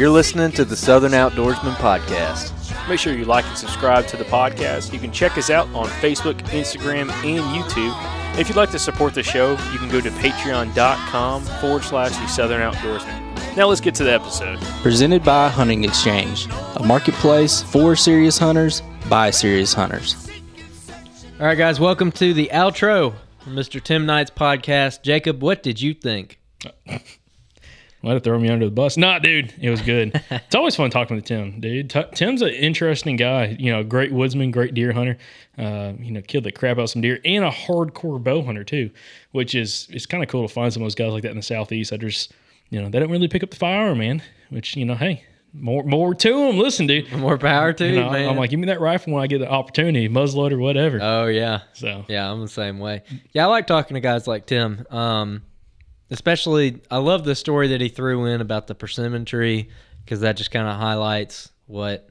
You're listening to the Southern Outdoorsman Podcast. Make sure you like and subscribe to the podcast. You can check us out on Facebook, Instagram, and YouTube. If you'd like to support the show, you can go to patreon.com forward slash the Southern Outdoorsman. Now let's get to the episode. Presented by Hunting Exchange, a marketplace for serious hunters by serious hunters. All right, guys, welcome to the outro from Mr. Tim Knight's podcast. Jacob, what did you think? Let have thrown me under the bus. Nah, dude, it was good. it's always fun talking to Tim, dude. T- Tim's an interesting guy. You know, great woodsman, great deer hunter. Uh, you know, killed the crap out of some deer, and a hardcore bow hunter too, which is it's kind of cool to find some of those guys like that in the southeast. I just, you know, they don't really pick up the firearm, man. Which you know, hey, more more to them. Listen, dude, More power to you know, man. I'm like, give me that rifle when I get the opportunity, muzzleloader, or whatever. oh yeah, so yeah, I'm the same way. Yeah, I like talking to guys like Tim. Um, especially, I love the story that he threw in about the persimmon tree because that just kind of highlights what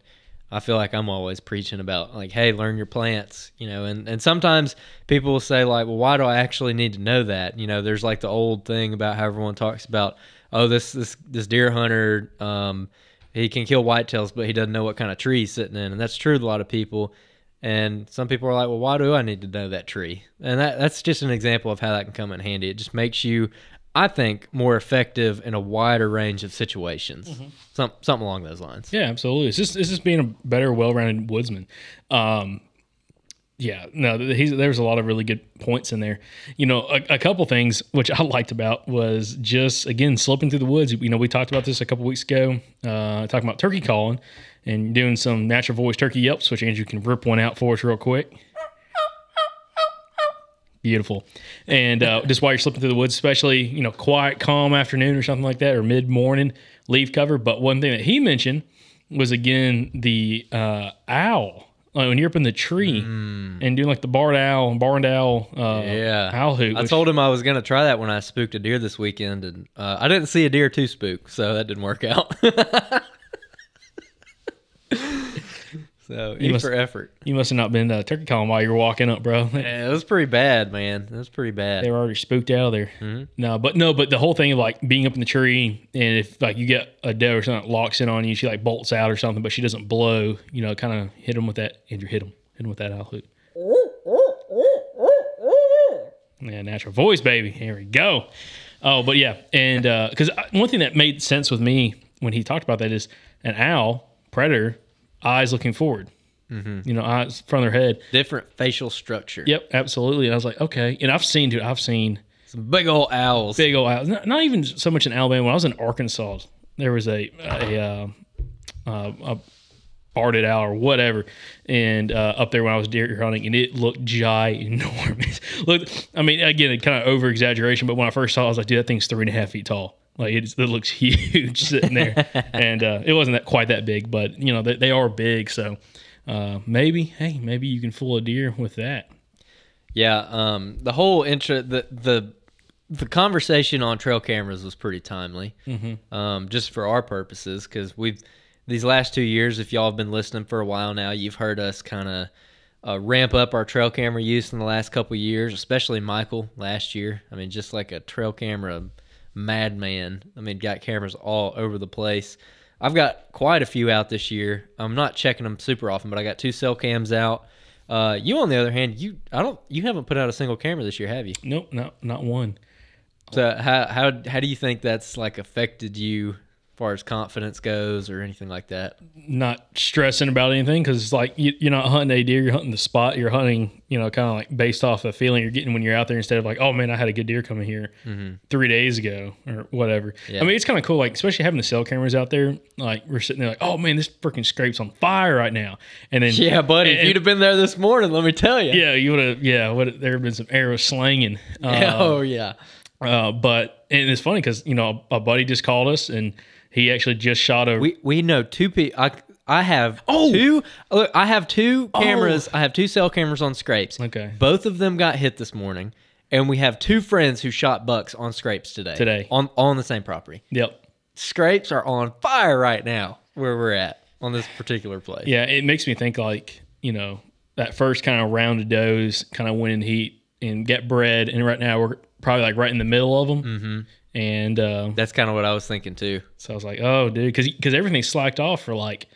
I feel like I'm always preaching about. Like, hey, learn your plants, you know. And and sometimes people will say like, well, why do I actually need to know that? You know, there's like the old thing about how everyone talks about, oh, this this this deer hunter, um, he can kill whitetails, but he doesn't know what kind of tree he's sitting in, and that's true with a lot of people. And some people are like, well, why do I need to know that tree? And that that's just an example of how that can come in handy. It just makes you, I think, more effective in a wider range of situations. Some something along those lines. Yeah, absolutely. It's just it's just being a better, well-rounded woodsman. Um, yeah, no, he's, there's a lot of really good points in there. You know, a, a couple things which I liked about was just again slipping through the woods. You know, we talked about this a couple weeks ago, uh, talking about turkey calling and doing some natural voice turkey yelps, which Andrew can rip one out for us real quick. Beautiful. And uh, just while you're slipping through the woods, especially, you know, quiet, calm afternoon or something like that, or mid morning, leaf cover. But one thing that he mentioned was again the uh, owl. Like when you're up in the tree and doing like the barred owl and barred owl, uh, Yeah, owl hoot. I which- told him I was gonna try that when I spooked a deer this weekend, and uh, I didn't see a deer to spook, so that didn't work out. So You must- for effort. You must have not been uh, turkey calling while you were walking up, bro. Yeah, it was pretty bad, man. It was pretty bad. They were already spooked out of there. Mhm. No, but no, but the whole thing of like being up in the tree, and if like you get a doe or something that locks in on you, she like bolts out or something, but she doesn't blow. You know, kind of hit them with that. Andrew hit him, hit him with that owl hoot. Yeah, natural voice, baby. Here we go. Oh, but yeah, and because one thing that made sense with me when he talked about that is an owl predator eyes looking forward. Mhm. You know, eyes front of their head. Different facial structure. Yep, absolutely. And I was like, okay. And I've seen, dude, I've seen Some big old owls. big old owls. Not, not even so much in Alabama. When I was in Arkansas, there was a a, uh, uh, a barded owl or whatever, and uh, up there when I was deer hunting, and it looked ginormous. Look, I mean, again, kind of over exaggeration, but when I first saw it, I was like, dude, that thing's three and a half feet tall. Like it's, it looks huge sitting there, and uh, it wasn't that quite that big, but you know they, they are big. So uh, maybe, hey, maybe you can fool a deer with that. Yeah, um, the whole intro, the the the conversation on trail cameras was pretty timely, Mhm. um, just for our purposes, because we've these last two years. If y'all have been listening for a while now, you've heard us kind of uh, ramp up our trail camera use in the last couple years, especially Michael last year. I mean, just like a trail camera madman. I mean, got cameras all over the place. I've got quite a few out this year. I'm not checking them super often, but I got two cell cams out. Uh, you, on the other hand, you I don't you haven't put out a single camera this year, have you? Nope, not not one. So how how how do you think that's like affected you far as confidence goes or anything like that? not stressing about anything because it's like you, you're not hunting a deer, you're hunting the spot. You're hunting, you know, kind of like based off the feeling you're getting when you're out there instead of like, oh man, I had a good deer coming here Mhm. three days ago or whatever. Yeah. I mean, it's kind of cool, like especially having the cell cameras out there. Like we're sitting there like, oh man, this freaking scrape's on fire right now. And then Yeah, buddy, if you'd have been there this morning, let me tell you. yeah, you would have. Yeah, would there have been some arrow slanging? Uh, oh yeah. uh, but and it's funny because you know a buddy just called us and he actually just shot a. We we know two people. I I have two. Look, I have two cameras. I have two cell cameras on scrapes. Okay. Both of them got hit this morning, and we have two friends who shot bucks on scrapes today. Today. on on the same property. yep. Scrapes are on fire right now where we're at on this particular place. Yeah, it makes me think like you know that first kind of round of does kind of went in heat and get bred, and right now we're probably like right in the middle of them. Mm-hmm. And uh, That's kind of what I was thinking too. so I was like, oh, dude, because because everything slacked off for like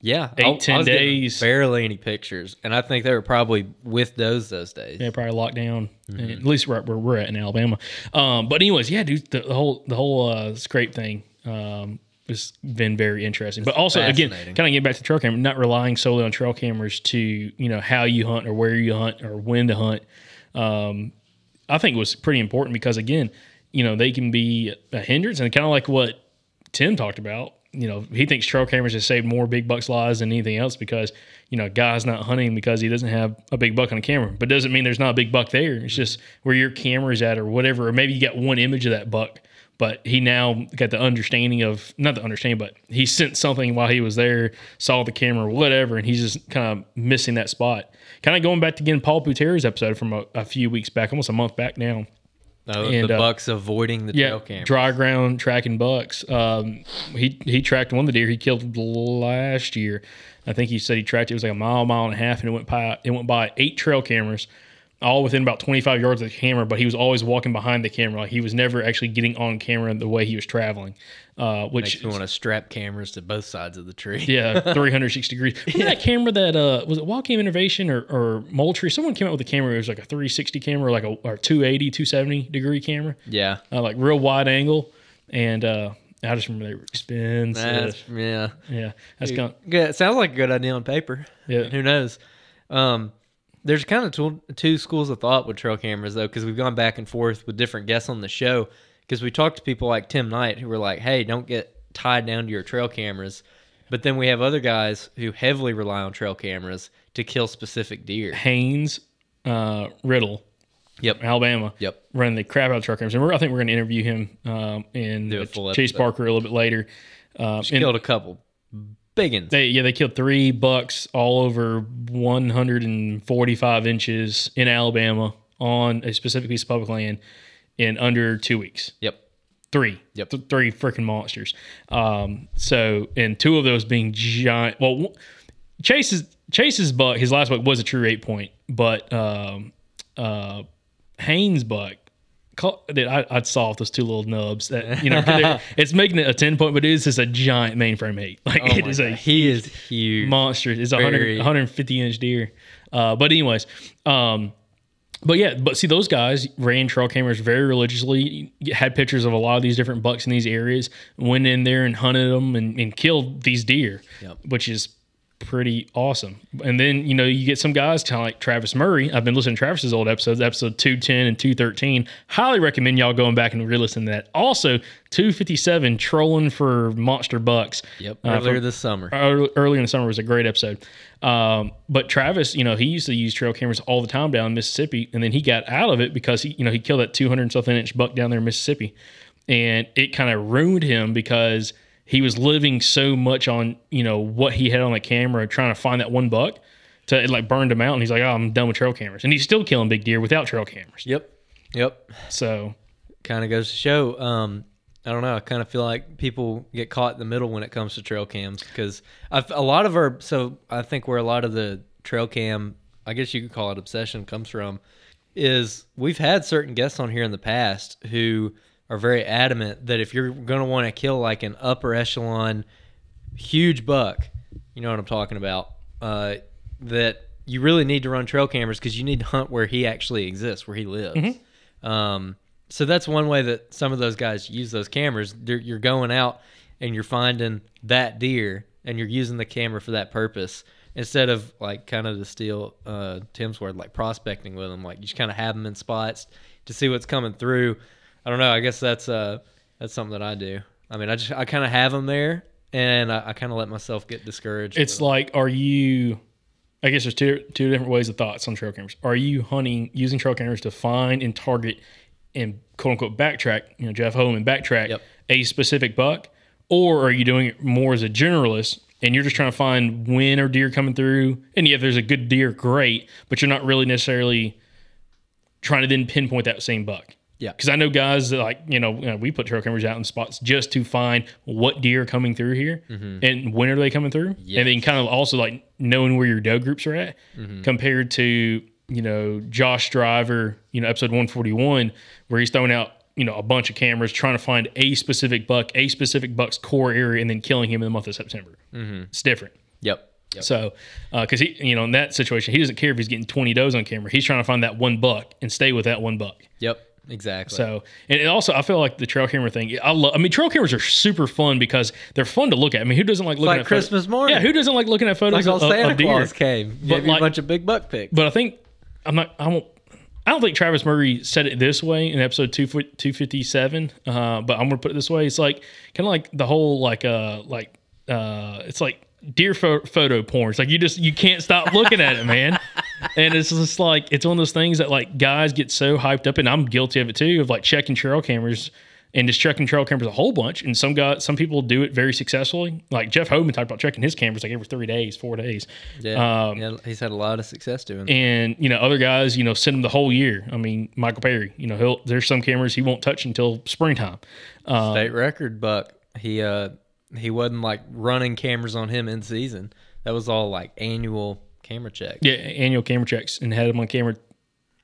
Yeah, Eight, I- I 10 was days. barely any pictures, and I think they were probably with those those days. yeah, probably locked down. Mm-hmm. At least right where we're at in Alabama. Um, but anyways, yeah, dude, the, the whole the whole uh, scrape thing um, has been very interesting. but also, again, kind of getting back to trail camera, not relying solely on trail cameras to you know how you hunt or where you hunt or when to hunt. Um, I think was pretty important because again, you know, they can be a hindrance and kind of like what Tim talked about. You know, he thinks trail cameras have saved more big bucks' lives than anything else because you know, a guy's not hunting because he doesn't have a big buck on a camera. But doesn't mean there's not a big buck there. It's just where your camera's at or whatever, or maybe you got one image of that buck. But he now got the understanding of not the understanding, but he sent something while he was there, saw the camera, whatever, and he's just kind of missing that spot. Kind of going back to again Paul Buteri's episode from a, a few weeks back, almost a month back now. Oh, And, the uh, bucks avoiding the Yeah, trail camera. dry ground tracking bucks. Um, he he tracked one of the deer he killed last year. I think he said he tracked it was like a mile, mile and a half, and it went by it went by eight trail cameras, all within about twenty five yards of the camera. But he was always walking behind the camera. Like he was never actually getting on camera the way he was traveling. Uh, which Makes me want to strap cameras to both sides of the tree. yeah, 360 degrees. Remember that camera that uh was it Wild Innovation or, or Moultrie? Someone came out with a camera. It was like a 360 camera, or like a or 280, 270 degree camera, yeah. uh, like real wide angle. And uh I just remember they were expensive. That's, yeah. yeah, that's kind. good. It sounds like a good idea on paper. Yeah. Who knows? Um, there's kind of two, two schools of thought with trail cameras though, because we've gone back and forth with different guests on the show. Because we talked to people like Tim Knight who were like, "Hey, don't get tied down to your trail cameras." But then we have other guys who heavily rely on trail cameras to kill specific deer. Haynes, uh, Riddle, Yep. Alabama. Yep. running the crap out of truck cameras, and we're, I think we're going to interview him um, in Do a full Chase. Parker a little bit later. Um, and- Killed a couple big ones. They yeah they killed three bucks all over 145 inches in Alabama on a specific piece of public land in under two weeks. Yep. Three. Yep. Th- three freaking monsters. Um, so and two of those being giant. Well, Chase's Chase's buck, his last buck was a true eight point, but um, uh, Haynes buck. That I, I'd saw with those two little nubs that you know it's making it a ten point, but it is just a giant mainframe eight. Like Oh it is God. a he is huge. monster. It's a 100, 150 inch deer. Uh, but anyways, um, but yeah, but see those guys ran trail cameras very religiously. Had pictures of a lot of these different bucks in these areas. Went in there and hunted them and, and killed these deer, Yep. which is pretty awesome. And then you know you get some guys kind of like Travis Murray. I've been listening to Travis's old episodes, episode two ten and two thirteen. Highly recommend y'all going back and re-listen to that. Also, two fifty seven trolling for monster bucks. Yep. uh, Earlier from- this summer. early, early in the summer was a great episode. Um, but Travis, you know, he used to use trail cameras all the time down in Mississippi, and then he got out of it because he, you know, he killed that 200 something inch buck down there in Mississippi, and it kind of ruined him because he was living so much on, you know, what he had on the camera, trying to find that one buck. To it like burned him out, and he's like, "Oh, I'm done with trail cameras," and he's still killing big deer without trail cameras. Yep. Yep. So Kind of goes to show. Um, I don't know. I kind of feel like people get caught in the middle when it comes to trail cams because a lot of our. So I think where a lot of the trail cam, I guess you could call it obsession, comes from, is we've had certain guests on here in the past who are very adamant that if you're going to want to kill like an upper echelon, huge buck, you know what I'm talking about, uh, that you really need to run trail cameras because you need to hunt where he actually exists, where he lives. Um, so that's one way that some of those guys use those cameras. They're, you're going out and you're finding that deer and you're using the camera for that purpose instead of like kind of to steal uh, Tim's word, like prospecting with them. Like you just kind of have them in spots to see what's coming through. I don't know. I guess that's uh that's something that I do. I mean, I just I kind of have them there and I, I kind of let myself get discouraged. It's like, are you? I guess there's two two different ways of thoughts on trail cameras. Are you hunting using trail cameras to find and target and quote unquote backtrack? You know, Jeff Holman backtrack Yep. a specific buck, or are you doing it more as a generalist and you're just trying to find when are deer coming through? And yeah, if there's a good deer, great, but you're not really necessarily trying to then pinpoint that same buck. Yeah. Because I know guys that like, you know, you know, we put trail cameras out in spots just to find what deer are coming through here mm-hmm. and when are they coming through. And then kind of also like knowing where your doe groups are at mm-hmm. compared to, you know, Josh Driver, you know, episode 141, where he's throwing out, you know, a bunch of cameras trying to find a specific buck, a specific buck's core area, and then killing him in the month of September. Mm-hmm. It's different. yep. Yep. So, uh, because he, you know, in that situation, he doesn't care if he's getting 20 does on camera. He's trying to find that one buck and stay with that one buck. Yep. Exactly. So, and it also, I feel like the trail camera thing. I love. I mean, trail cameras are super fun because they're fun to look at. I mean, who doesn't like looking like at Christmas morning. Yeah, who doesn't like looking at photos like of, Santa of deer? Claus came. But Gave like- a bunch of big buck pics. But I think I'm not. I won't. I don't think Travis Murray said it this way in episode two two fifty seven. Uh, but I'm gonna put it this way. It's like kind of like the whole like uh like uh it's like deer pho- photo porn. It's like you just you can't stop looking at it, man. And it's just like it's one of those things that like guys get so hyped up, and I'm guilty of it too, of like checking trail cameras and just checking trail cameras a whole bunch. And some guys, some people do it very successfully. Like Jeff Hoban talked about checking his cameras like every three days, four days. yeah, Um, yeah, he's had a lot of success doing. it. and you know other guys you know send them the whole year i mean michael perry you know he'll there's some cameras he won't touch until springtime um, State record buck. He uh he wasn't like running cameras on him in season. That was all like annual camera checks. yeah annual camera checks and had him on camera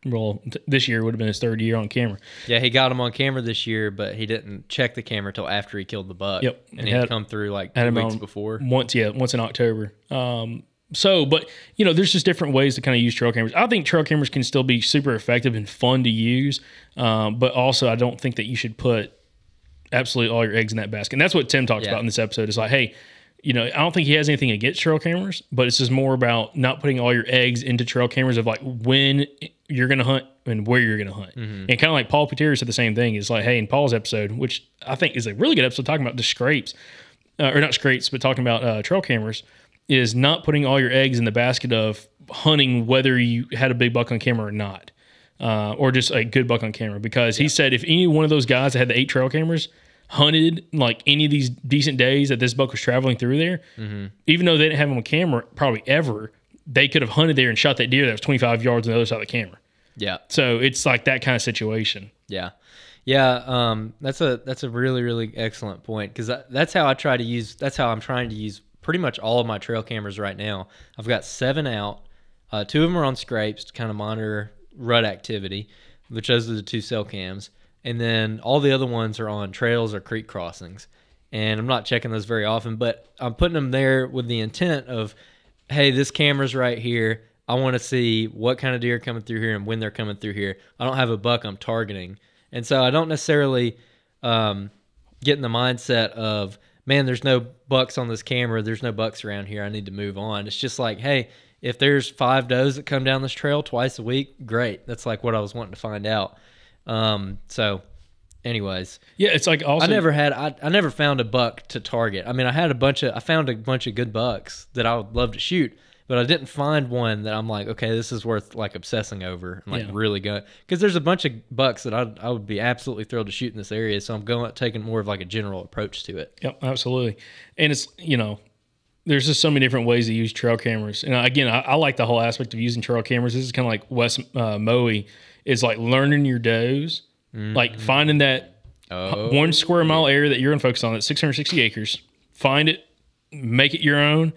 well th- this year would have been his third year on camera Yeah, he got him on camera this year, but he didn't check the camera till after he killed the buck. Yep. and And he had come through like two weeks before. once yeah once in october um so but you know there's just different ways to kind of use trail cameras i think trail cameras can still be super effective and fun to use um, but also i don't think that you should put absolutely all your eggs in that basket and that's what tim talks Yeah. about in this episode is like hey you know i don't think he has anything against trail cameras but it's just more about not putting all your eggs into trail cameras of like when you're going to hunt and where you're going to hunt and kind of like paul Pateri said the same thing. Is like hey in paul's episode which i think is a really good episode talking about the scrapes uh, or not scrapes, but talking about uh, trail cameras, is not putting all your eggs in the basket of hunting whether you had a big buck on camera or not, uh, or just a good buck on camera. Because he said if any one of those guys that had the eight trail cameras hunted like any of these decent days that this buck was traveling through there, even though they didn't have him on camera probably ever, they could have hunted there and shot that deer that was 25 yards on the other side of the camera. Yeah, So it's like that kind of situation. yeah, yeah. Um, that's a that's a really really excellent point because that's how I try to use. That's how I'm trying to use pretty much all of my trail cameras right now. I've got seven out. Uh, two of them are on scrapes to kind of monitor rut activity, which those are the two cell cams. And then all the other ones are on trails or creek crossings. And I'm not checking those very often, but I'm putting them there with the intent of, hey, this camera's right here. I want to see what kind of deer are coming through here and when they're coming through here. I don't have a buck I'm targeting. And so I don't necessarily um, get in the mindset of, man, there's no bucks on this camera. There's no bucks around here. I need to move on. It's just like, hey, if there's five does that come down this trail twice a week, great. That's like what I was wanting to find out. Um, so, anyways, Yeah, it's like also I never had I, I never found a buck to target. I mean, I had a bunch of I found a bunch of good bucks that I would love to shoot, but I didn't find one that I'm like, okay, this is worth like obsessing over and like Yeah. really going because there's a bunch of bucks that I I would be absolutely thrilled to shoot in this area. So I'm going taking more of like a general approach to it. Yep, absolutely. And it's you know, there's just so many different ways to use trail cameras. And again, I, I like the whole aspect of using trail cameras. This is kind of like Wes uh, Moe is like learning your does, like mm-hmm. finding that Oh, one square mile area that you're to focus on. That's 660 acres. Find it, make it your own,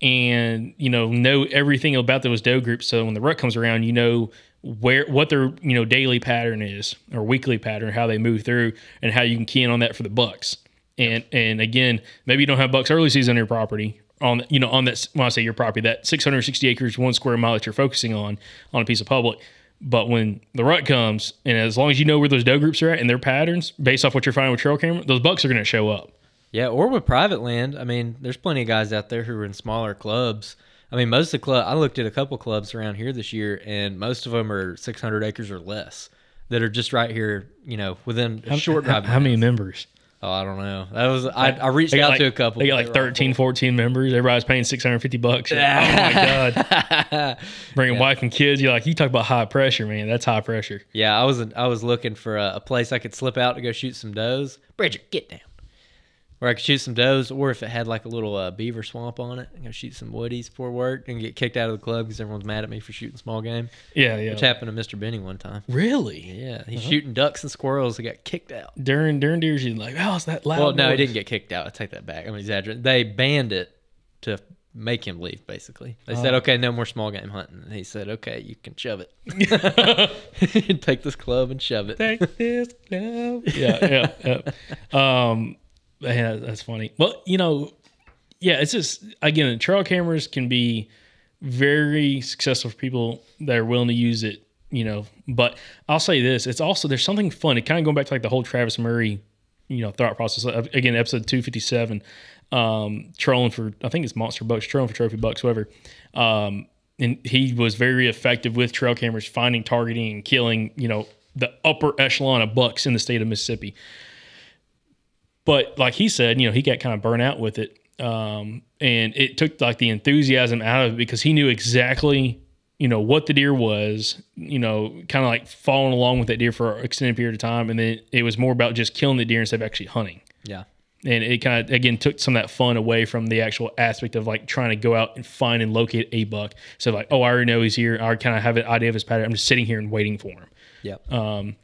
and you know know everything about those doe groups. So when the rut comes around, you know where what their you know daily pattern is or weekly pattern, how they move through, and how you can key in on that for the bucks. And and again, maybe you don't have bucks early season on your property on you know on that when I say your property that 660 acres one square mile that you're focusing on on a piece of public. But when the rut comes, and as long as you know where those doe groups are at and their patterns, based off what you're finding with trail camera, those bucks are going to show up. Yeah, or with private land. I mean, there's plenty of guys out there who are in smaller clubs. I mean, most of the club. I looked at a couple clubs around here this year, and most of them are 600 acres or less that are just right here. You know, within a short how, drive. how many members? Oh, I don't know. That was I. I reached They got out like, to a couple. They got like they 13, 14 members. Everybody's paying 650 bucks. Yeah. oh my God. Bringing wife and kids. You're like, you talk about high pressure, man. That's high pressure. Yeah, I was I was looking for a, a place I could slip out to go shoot some does. Bridget, get down. Where I could shoot some does, or if it had like a little uh, beaver swamp on it, go shoot some woodies for work and get kicked out of the club because everyone's mad at me for shooting small game. Yeah, yeah. Which happened to Mr. Benny one time. Really? Yeah, he's shooting ducks and squirrels. He got kicked out. During during deers, you're like, oh, it's that loud. Well, no, he didn't get kicked out. I take that back. I'm exaggerating. They banned it to make him leave. Basically, they said, Oh. "Okay, no more small game hunting." And he said, "Okay, you can shove it. Take this club and shove it." Take this club. yeah, yeah, yeah. Um, yeah, that's funny. Well, you know, yeah, it's just again, trail cameras can be very successful for people that are willing to use it. You know, but I'll say this: it's also there's something fun. It kind of going back to like the whole Travis Murray, you know, thought process. Uh, Again, episode two fifty seven, um, trolling for I think it's monster bucks, trolling for trophy bucks, whatever. Um, and he was very effective with trail cameras, finding, targeting, and killing. You know, the upper echelon of bucks in the state of Mississippi. But like he said, you know, he got kind of burnt out with it. Um, and it took like the enthusiasm out of it because he knew exactly, you know, what the deer was, you know, kind of like following along with that deer for an extended period of time. And then it was more about just killing the deer instead of actually hunting. Yeah. And it kind of, again, took some of that fun away from the actual aspect of like trying to go out and find and locate a buck. So, like, oh, I already know he's here. I kind of have an idea of his pattern. I'm just sitting here and waiting for him. Yep. Um,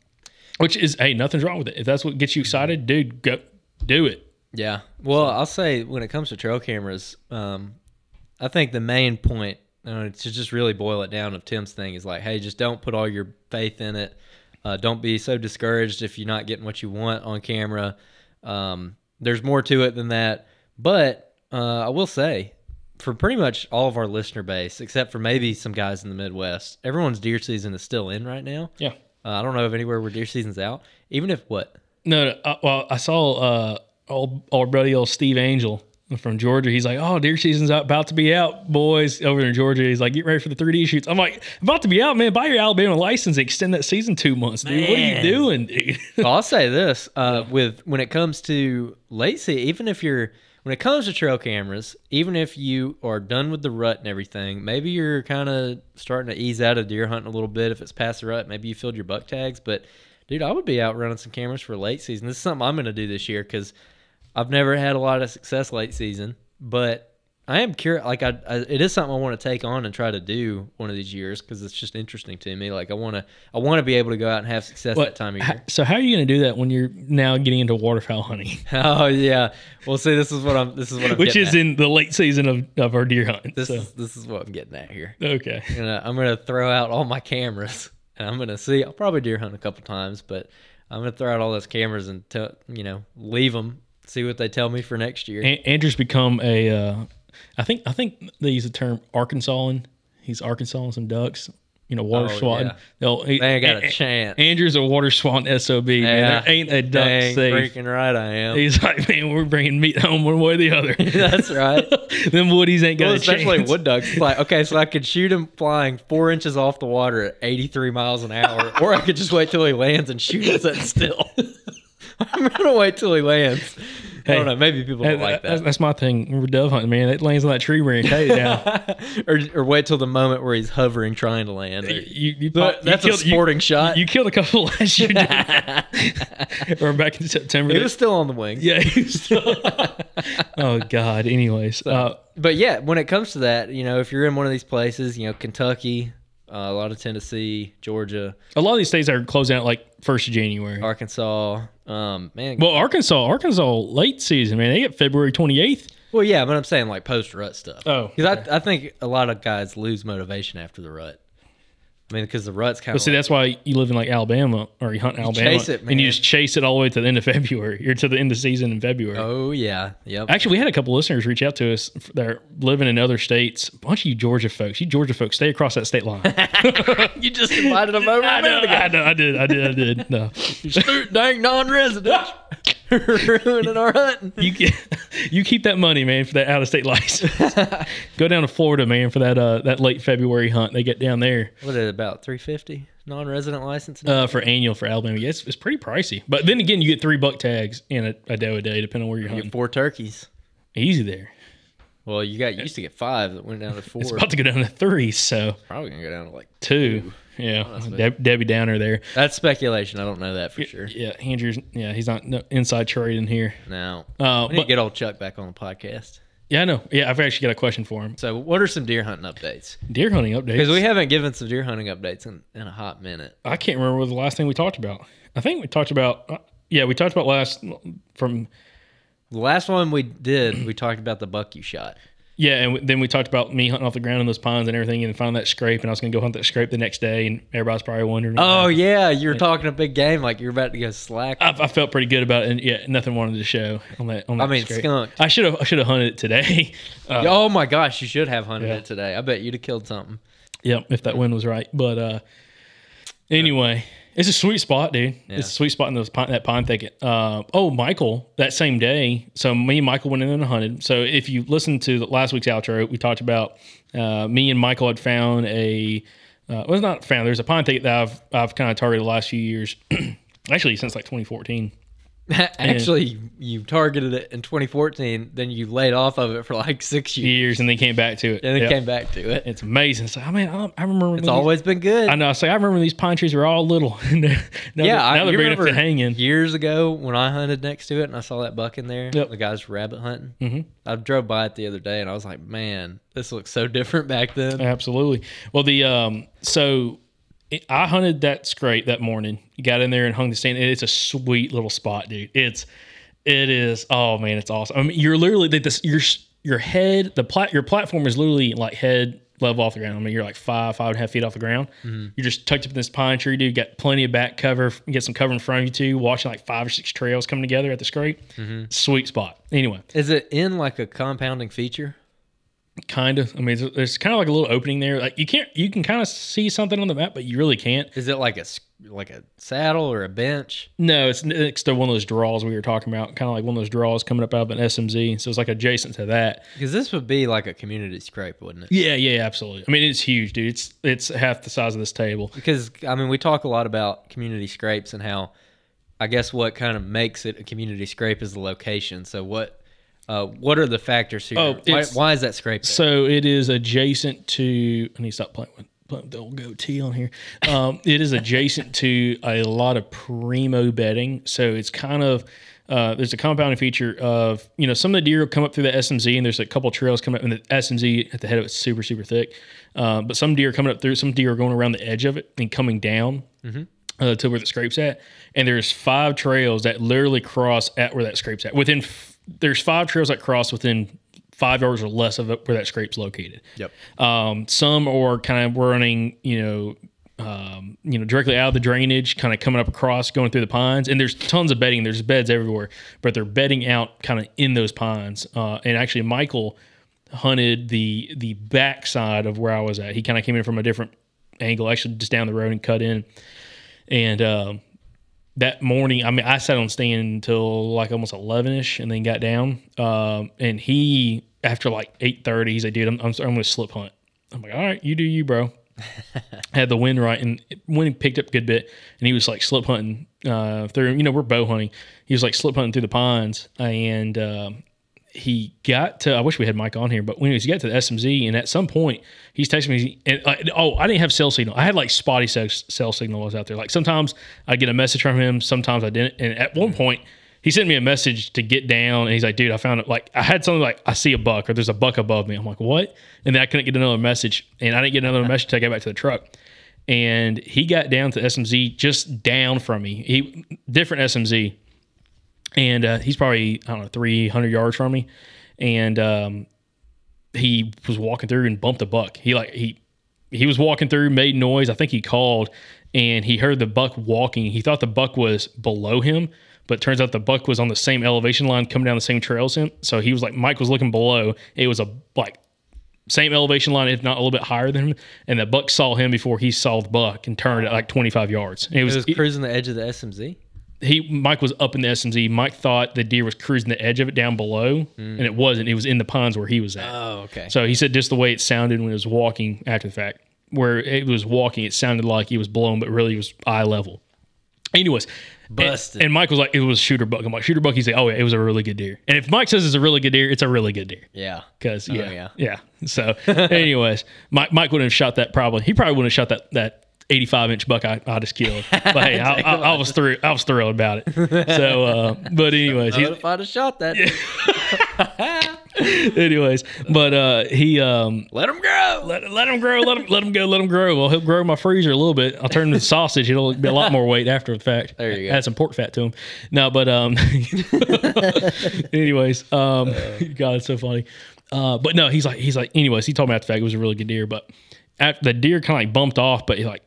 which is, hey, nothing's wrong with it. If that's what gets you excited, dude, go do it. Yeah. Well, I'll say when it comes to trail cameras, um, I think the main point, uh, to just really boil it down of Tim's thing, is like, hey, just don't put all your faith in it. Uh, don't be so discouraged if you're not getting what you want on camera. Um, there's more to it than that. But uh, I will say, for pretty much all of our listener base, except for maybe some guys in the Midwest, everyone's deer season is still in right now. Yeah. Uh, I don't know of anywhere where deer season's out. Even if what? No, no uh, well, I saw uh, old old buddy old Steve Angel from Georgia. He's like, "Oh, deer season's about to be out, boys." Over in Georgia, he's like, "Get ready for the 3D shoots." I'm like, "About to be out, man. Buy your Alabama license, extend that season two months, dude. What are you doing, dude?" well, I'll say this: uh, with when it comes to late season, even if you're when it comes to trail cameras, even if you are done with the rut and everything, maybe you're kind of starting to ease out of deer hunting a little bit. If it's past the rut, maybe you filled your buck tags. But dude, I would be out running some cameras for late season. This is something I'm going to do this year because I've never had a lot of success late season, but I am curious. Like, I, I, it is something I want to take on and try to do one of these years because it's just interesting to me. Like, I want to, I want to be able to go out and have success that time of year. so how are you going to do that when you're now getting into waterfowl hunting, oh yeah. Well, see, this is what I'm. This is what I'm. which is at. in the late season of, of our deer hunt? This so. is this is what I'm getting at here. okay. I'm gonna, I'm gonna throw out all my cameras and I'm gonna see. I'll probably deer hunt a couple times, but I'm gonna throw out all those cameras and tell you know leave them. See what they tell me for next year. An- Andrew's become a. Uh, I think I think they use the term Arkansasan. He's Arkansas some ducks. You know, water Oh, swatting. yeah. They'll, They ain't got a A- chance. Andrew's a water swatting sob. Man, there ain't a duck dang, safe. freaking right I am. He's like, man, we're bringing meat home one way or the other. That's right. Them woodies ain't got Well, a especially chance. wood ducks. It's like, okay, so I could shoot him flying four inches off the water at 83 miles an hour, or I could just wait till he lands and shoot him still. I'm gonna wait till he lands. I don't know. Maybe people Hey, don't like that. that's my thing. We're dove hunting, man. It lands on that tree branch. Cut it down. or, or wait till the moment where he's hovering, trying to land. You, you, you that's a killed- you- sporting shot. You killed a couple last year. or back in September. He was still on the wing. yeah. He was still, oh God. Anyways, uh, But yeah, when it comes to that, you know, if you're in one of these places, you know, Kentucky, uh, a lot of Tennessee, Georgia, a lot of these states are closing out like first of January. Arkansas, um, man. Well, Arkansas, Arkansas late season, man. They get February twenty eighth. Well, yeah, but I'm saying like post rut stuff. Oh, because I, I think a lot of guys lose motivation after the rut. I mean, because the rut's kind of see, that's why you live in like Alabama or you hunt in Alabama, chase it, and you just chase it all the way to the end of February. You're to the end of season in February. oh yeah, yep. Actually, we had a couple listeners reach out to us that are living in other states. A bunch of you Georgia folks, you Georgia folks, stay across that state line. you just invited them over. I know. I know, I did, I did, I did. No, Dang non-residents ruining our hunting. you get, you keep that money, man, for that out of state license. Go down to Florida, man, for that uh that late February hunt they get down there What is it about? Three fifty non-resident license. uh, for annual for Alabama. Yeah, it's, it's pretty pricey, but then again, you get three buck tags in a, a doe a day, depending on where you're you hunting. get four turkeys. Easy there. Well, you got you used to get five that went down to four. It's about to go down to three, so Probably gonna go down to like two. Yeah, Deb, Debbie Downer there. That's speculation. I don't know that for sure. Yeah, Andrew's. Yeah, he's not no, inside trading here. No. Uh, we need to but- get old Chuck back on the podcast. Yeah, I know. Yeah, I've actually got a question for him. So, what are some deer hunting updates? Deer hunting updates. Because we haven't given some deer hunting updates in, in a hot minute. I can't remember what the last thing we talked about. I think we talked about. Uh, yeah, we talked about last from. The last one we did, we talked about the buck you shot. Yeah, and w- then we talked about me hunting off the ground in those pines and everything, and found that scrape, and I was gonna go hunt that scrape the next day, and everybody's probably wondering. Oh yeah, you were talking a big game like you're about to go slack. I, I felt pretty good about it, and yeah, nothing wanted to show on that. On that I mean, scrape. skunk. I should have. I should have hunted it today. Uh, oh my gosh, you should have hunted Yeah. it today. I bet you'd have killed something. Yep, if that wind was right. But uh anyway, it's a sweet spot, dude. Yeah. It's a sweet spot in those pine, that pine thicket. Uh, oh, Michael, that same day. So me and Michael went in and hunted. So if you listen to the last week's outro, we talked about uh, me and Michael had found a. Uh, well, it's not found. There's a pine thicket that I've I've kind of targeted the last few years. Actually, since like 2014. Actually, you targeted it in 2014, then you laid off of it for like six years, Years and then came back to it. and then Yep. came back to it. It's amazing. So I mean, I, I remember It's these- always been good. I know. So I remember these pine trees were all little. now yeah, I now they're big enough to remember hang in. years ago when I hunted next to it and I saw that buck in there. Yep. The guys rabbit hunting. Mhm. I drove by it the other day and I was like, man, this looks so different back then. Absolutely. Well, the um, so I hunted that scrape that morning. Got in there and hung the stand. It's a sweet little spot, dude. It's it is. Oh man, it's awesome. I mean, you're literally the- this your your head the plat your platform is literally like head level off the ground. I mean, you're like five five and a half feet off the ground. Mm-hmm. You're just tucked up in this pine tree, dude. Got plenty of back cover. Get some cover in front of you too. Watching like five or six trails coming together at the scrape. Mm-hmm. Sweet spot. Anyway, Is it in like a compounding feature? Kind of. I mean, it's, there's kind of like a little opening there. Like you can't you can kind of see something on the map, but you really can't. Is it like a like a saddle or a bench? No, it's next to one of those draws we were talking about, kind of like one of those draws coming up out of an SMZ. So it's like adjacent to that. Because this would be like a community scrape, wouldn't it? Yeah, yeah, absolutely. I mean, it's huge, dude. It's it's half the size of this table. Because I mean, we talk a lot about community scrapes and how, I guess, what kind of makes it a community scrape is the location. So what, uh, what are the factors here? Oh, why, why is that scrape? So it is adjacent to. I need to stop playing with, playing with the old goatee on here. Um, it is adjacent to a lot of primo bedding. So it's kind of uh, there's a compounding feature of you know some of the deer will come up through the SMZ and there's a couple trails coming up and the SMZ at the head of it's super super thick, uh, but some deer are coming up through. Some deer are going around the edge of it and coming down. Uh, to where the scrapes at, and there's five trails that literally cross at where that scrapes at. Within f- there's five trails that cross within five yards or less of where that scrape's located. Yep. Um, some are kind of running, you know, um, you know, directly out of the drainage, kind of coming up across, going through the pines. And there's tons of bedding. There's beds everywhere, but they're bedding out kind of in those pines. Uh, and actually, Michael hunted the the back side of where I was at. He kind of came in from a different angle, actually just down the road and cut in. And um, that morning, I mean, I sat on stand until like almost eleven ish, and then got down. Um, and he, after like eight thirty, he's like, "Dude, I'm I'm, I'm going to slip hunt." I'm like, "All right, you do you, bro." had the wind right, and wind picked up a good bit, and he was like slip hunting uh, through. You know, we're bow hunting. He was like slip hunting through the pines, and um, he got to. I wish we had Mike on here, but when he got to the SMZ, and at some point he's texting me. And uh, oh, I didn't have cell signal. I had like spotty cell, cell signal was out there. Like sometimes I get a message from him, sometimes I didn't. And at one point he sent me a message to get down, and he's like, "Dude, I found it." Like I had something like I see a buck or there's a buck above me. I'm like, "What?" And then I couldn't get another message, and I didn't get another message till I got back to the truck. And he got down to SMZ just down from me. He different SMZ and uh, he's probably I don't know 300 yards from me, and um, he was walking through and bumped a buck. He like he he was walking through, made noise. I think he called, and he heard the buck walking. He thought the buck was below him, but turns out the buck was on the same elevation line, coming down the same trail as him. So he was like Mike was looking below. It was a like same elevation line, if not a little bit higher than him. And the buck saw him before he saw the buck and turned at like 25 yards. And it It was, was cruising the edge of the SMZ. He Mike was up in the SMZ. Mike thought the deer was cruising the edge of it down below, hmm. and it wasn't. It was in the pines where he was at. Oh, okay. So he said just the way it sounded when it was walking after the fact, where it was walking, it sounded like he was blown, but really it was eye level. Anyways, Busted. And, and Mike was like, it was shooter buck. I'm like, shooter buck. He's like, oh yeah, it was a really good deer. And if Mike says it's a really good deer, it's a really good deer. Yeah. Because Oh, yeah, yeah. yeah, So, anyways, Mike Mike wouldn't have shot that. Probably he probably wouldn't have shot that that 85 inch buck I, I just killed. But hey, I, I, I was thrilled. I was thrilled about it. So, uh, but anyways, if I'd have shot that? anyways, but uh, he um, Let him grow. let, let him grow, let him let him go, let him grow. Well, he'll grow my freezer a little bit. I'll turn him to sausage. It'll be a lot more weight after the fact. There you go. Add some pork fat to him. No, but um, anyways, um, God, it's so funny. Uh, but no, he's like he's like. Anyways, he told me after the fact it was a really good deer, but after the deer kind of like bumped off, but he like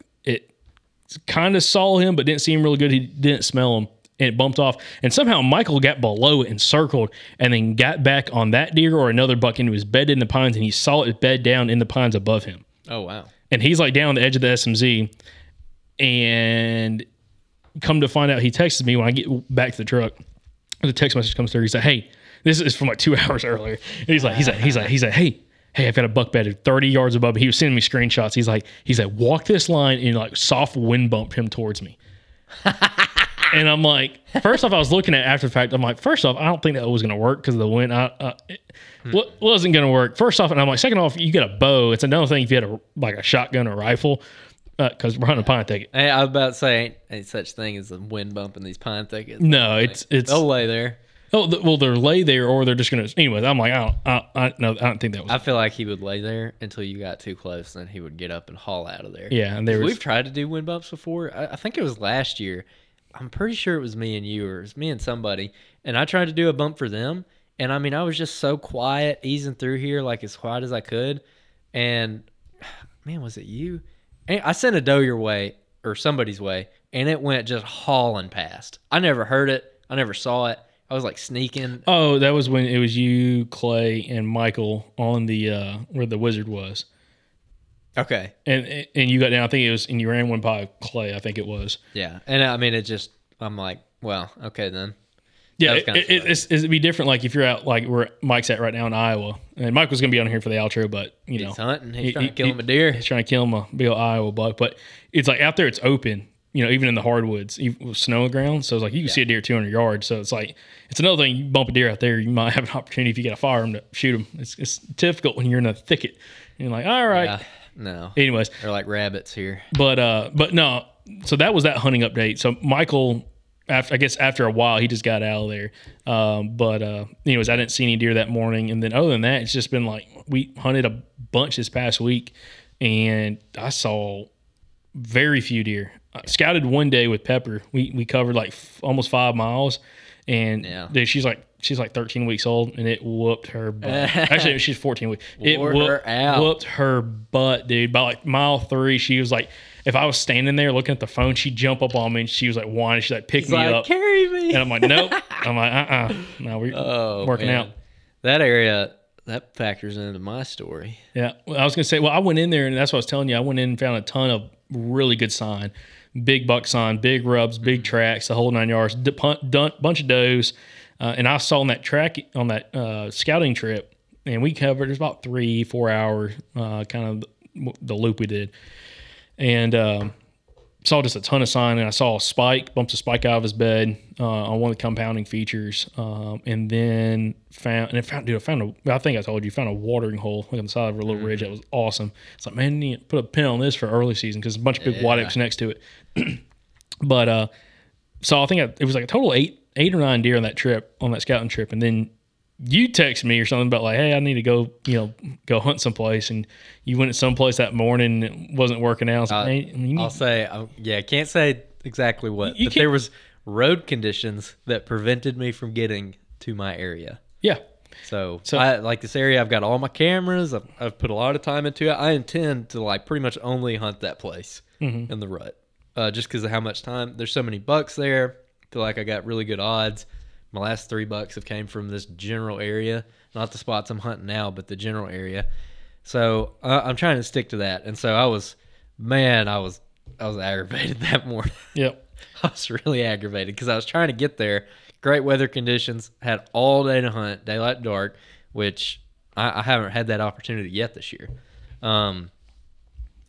kind of saw him, but didn't see him really good. He didn't smell him. And it bumped off. And somehow Michael got below it and circled and then got back on that deer or another buck and was bedded in the pines and he saw it bed down in the pines above him. Oh wow. And he's like down on the edge of the SMZ. And come to find out, he texted me when I get back to the truck. The text message comes through. He said, Hey, this is from like two hours earlier. And he's like, he's like, he's like, he's like, hey, hey, I've got a buck bedded 30 yards above me. He was sending me screenshots. He's like, he's like, walk this line and like soft wind bump him towards me. and I'm like, first off, I was looking at after the fact. I'm like, first off, I don't think that was going to work because of the wind. I, uh, it wa- wasn't going to work. First off, and I'm like, second off, you got a bow. It's another thing if you had a like a shotgun or rifle because we're hunting a pine thicket. Hey, I was about to say ain't, ain't such thing as a wind bump in these pine thickets. No, it's it's They'll lay there. Oh th- well they're lay there or they're just gonna. Anyways, I'm like, I don't, I, I no, I don't think that was. I feel like he would lay there until you got too close, and then he would get up and haul out of there. yeah, and there was We've tried to do wind bumps before. I, I think it was last year. I'm pretty sure it was me and you, or it was me and somebody. And I tried to do a bump for them. And I mean, I was just so quiet, easing through here, like as quiet as I could. And man, was it you? And I sent a doe your way or somebody's way, and it went just hauling past. I never heard it. I never saw it. I was like sneaking. Oh, that was when it was you, Clay, and Michael on the uh where the wizard was, Okay. and and you got down. I think it was, and you ran one by Clay. I think it was. Yeah. And I mean, it just, I'm like, well, okay then. Yeah, it, it, it's, it'd be different. Like if you're out, like where Mike's at right now in Iowa, and Mike was gonna be on here for the outro, but you know, He's hunting. He's he- trying to kill he- him a deer. He's trying to kill him a big old Iowa buck, but it's like out there, it's open. You know, even in the hardwoods, even with snow on the ground. So it's like you can see a deer 200 yards. So it's like it's another thing. You bump a deer out there, you might have an opportunity if you got a firearm to shoot them. It's, it's difficult when you're in a thicket. And you're like, all right. Yeah. No. Anyways, They're like rabbits here. but uh, but no. So that was that hunting update. So Michael, after I guess after a while he just got out of there. Um, but uh, anyways, I didn't see any deer that morning, and then other than that, it's just been like we hunted a bunch this past week, and I saw very few deer. I scouted one day with Pepper. We we covered like f- almost five miles, and Yeah. dude, she's like she's like 13 weeks old, and it whooped her butt. Actually, she's 14 weeks. It whooped, her out. whooped her butt, dude. By like mile three, she was like, if I was standing there looking at the phone, she'd jump up on me and she was like whining. She'd like pick me like, up, carry me. and I'm like, nope. I'm like, uh, uh no, we're Oh, working man. out. That area that factors into my story. Yeah, well, I was gonna say. Well, I went in there, and that's what I was telling you. I went in and found a ton of really good sign, big buck sign, big rubs, big tracks, the whole nine yards, bunch of does, uh, and I saw on that track on that uh, scouting trip, and we covered. It was about three, four hours, uh, kind of the loop we did, and um, saw just a ton of sign. And I saw a spike, bumped a spike out of his bed uh, on one of the compounding features, um, and then found and I found dude, I found a. I think I told you, found a watering hole like on the side of a little ridge that was awesome. It's like man, you need to put a pin on this for early season because a bunch of big white oaks next to it. but uh, so I think I, it was like a total of eight, eight or nine deer on that trip on that scouting trip, and then you text me or something about like, hey, I need to go, you know, go hunt someplace, and you went someplace that morning and it wasn't working out. I Uh, "Hey, I mean, you I'll say, I, yeah, I can't say exactly what, but there was road conditions that prevented me from getting to my area. yeah, So, So- I like this area. I've got all my cameras. I've, I've put a lot of time into it. I intend to like pretty much only hunt that place Mm-hmm. in the rut, uh, just because of how much time. There's so many bucks there. feel like I got really good odds. My last three bucks have came from this general area, not the spots I'm hunting now, but the general area. So uh, I'm trying to stick to that. And so I was, man, I was, I was aggravated that morning. yep. I was really aggravated because I was trying to get there. Great weather conditions, had all day to hunt, daylight dark, which I, I haven't had that opportunity yet this year. Um,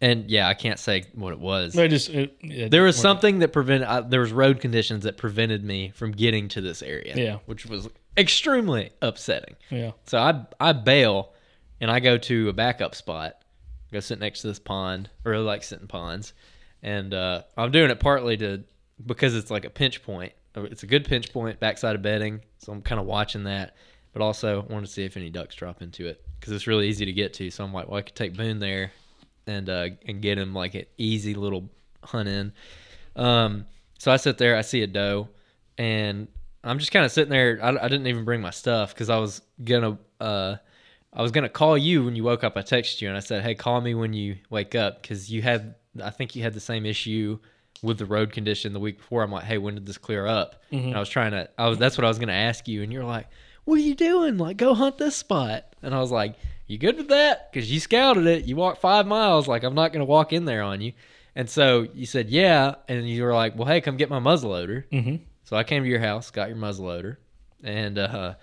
and yeah, I can't say what it was. They just it, it There was something that prevented. Uh, there was road conditions that prevented me from getting to this area. Yeah. which was extremely upsetting. Yeah. So I I bail and I go to a backup spot. Go sit next to this pond. I really like sitting ponds. And uh, I'm doing it partly to because it's like a pinch point. It's a good pinch point, backside of bedding. So I'm kind of watching that. But also wanted to see if any ducks drop into it because it's really easy to get to. So I'm like, well, I could take Boone there and uh, and get him like an easy little hunt in. Um, so I sit there, I see a doe, and I'm just kind of sitting there. I, I didn't even bring my stuff because I was gonna uh, I was gonna call you when you woke up. I texted you and I said, "Hey, call me when you wake up," because you had I think you had the same issue with the road condition the week before. I'm like, "Hey, when did this clear up?" And I was trying to. I was that's what I was gonna ask you, and you're like, "What are you doing? Like, go hunt this spot." And I was like, "You good with that? Because you scouted it. You walked five miles. Like, I'm not gonna walk in there on you." And so you said, "Yeah," and you were like, "Well, hey, come get my muzzleloader." Mhm. So I came to your house, got your muzzleloader, and uh,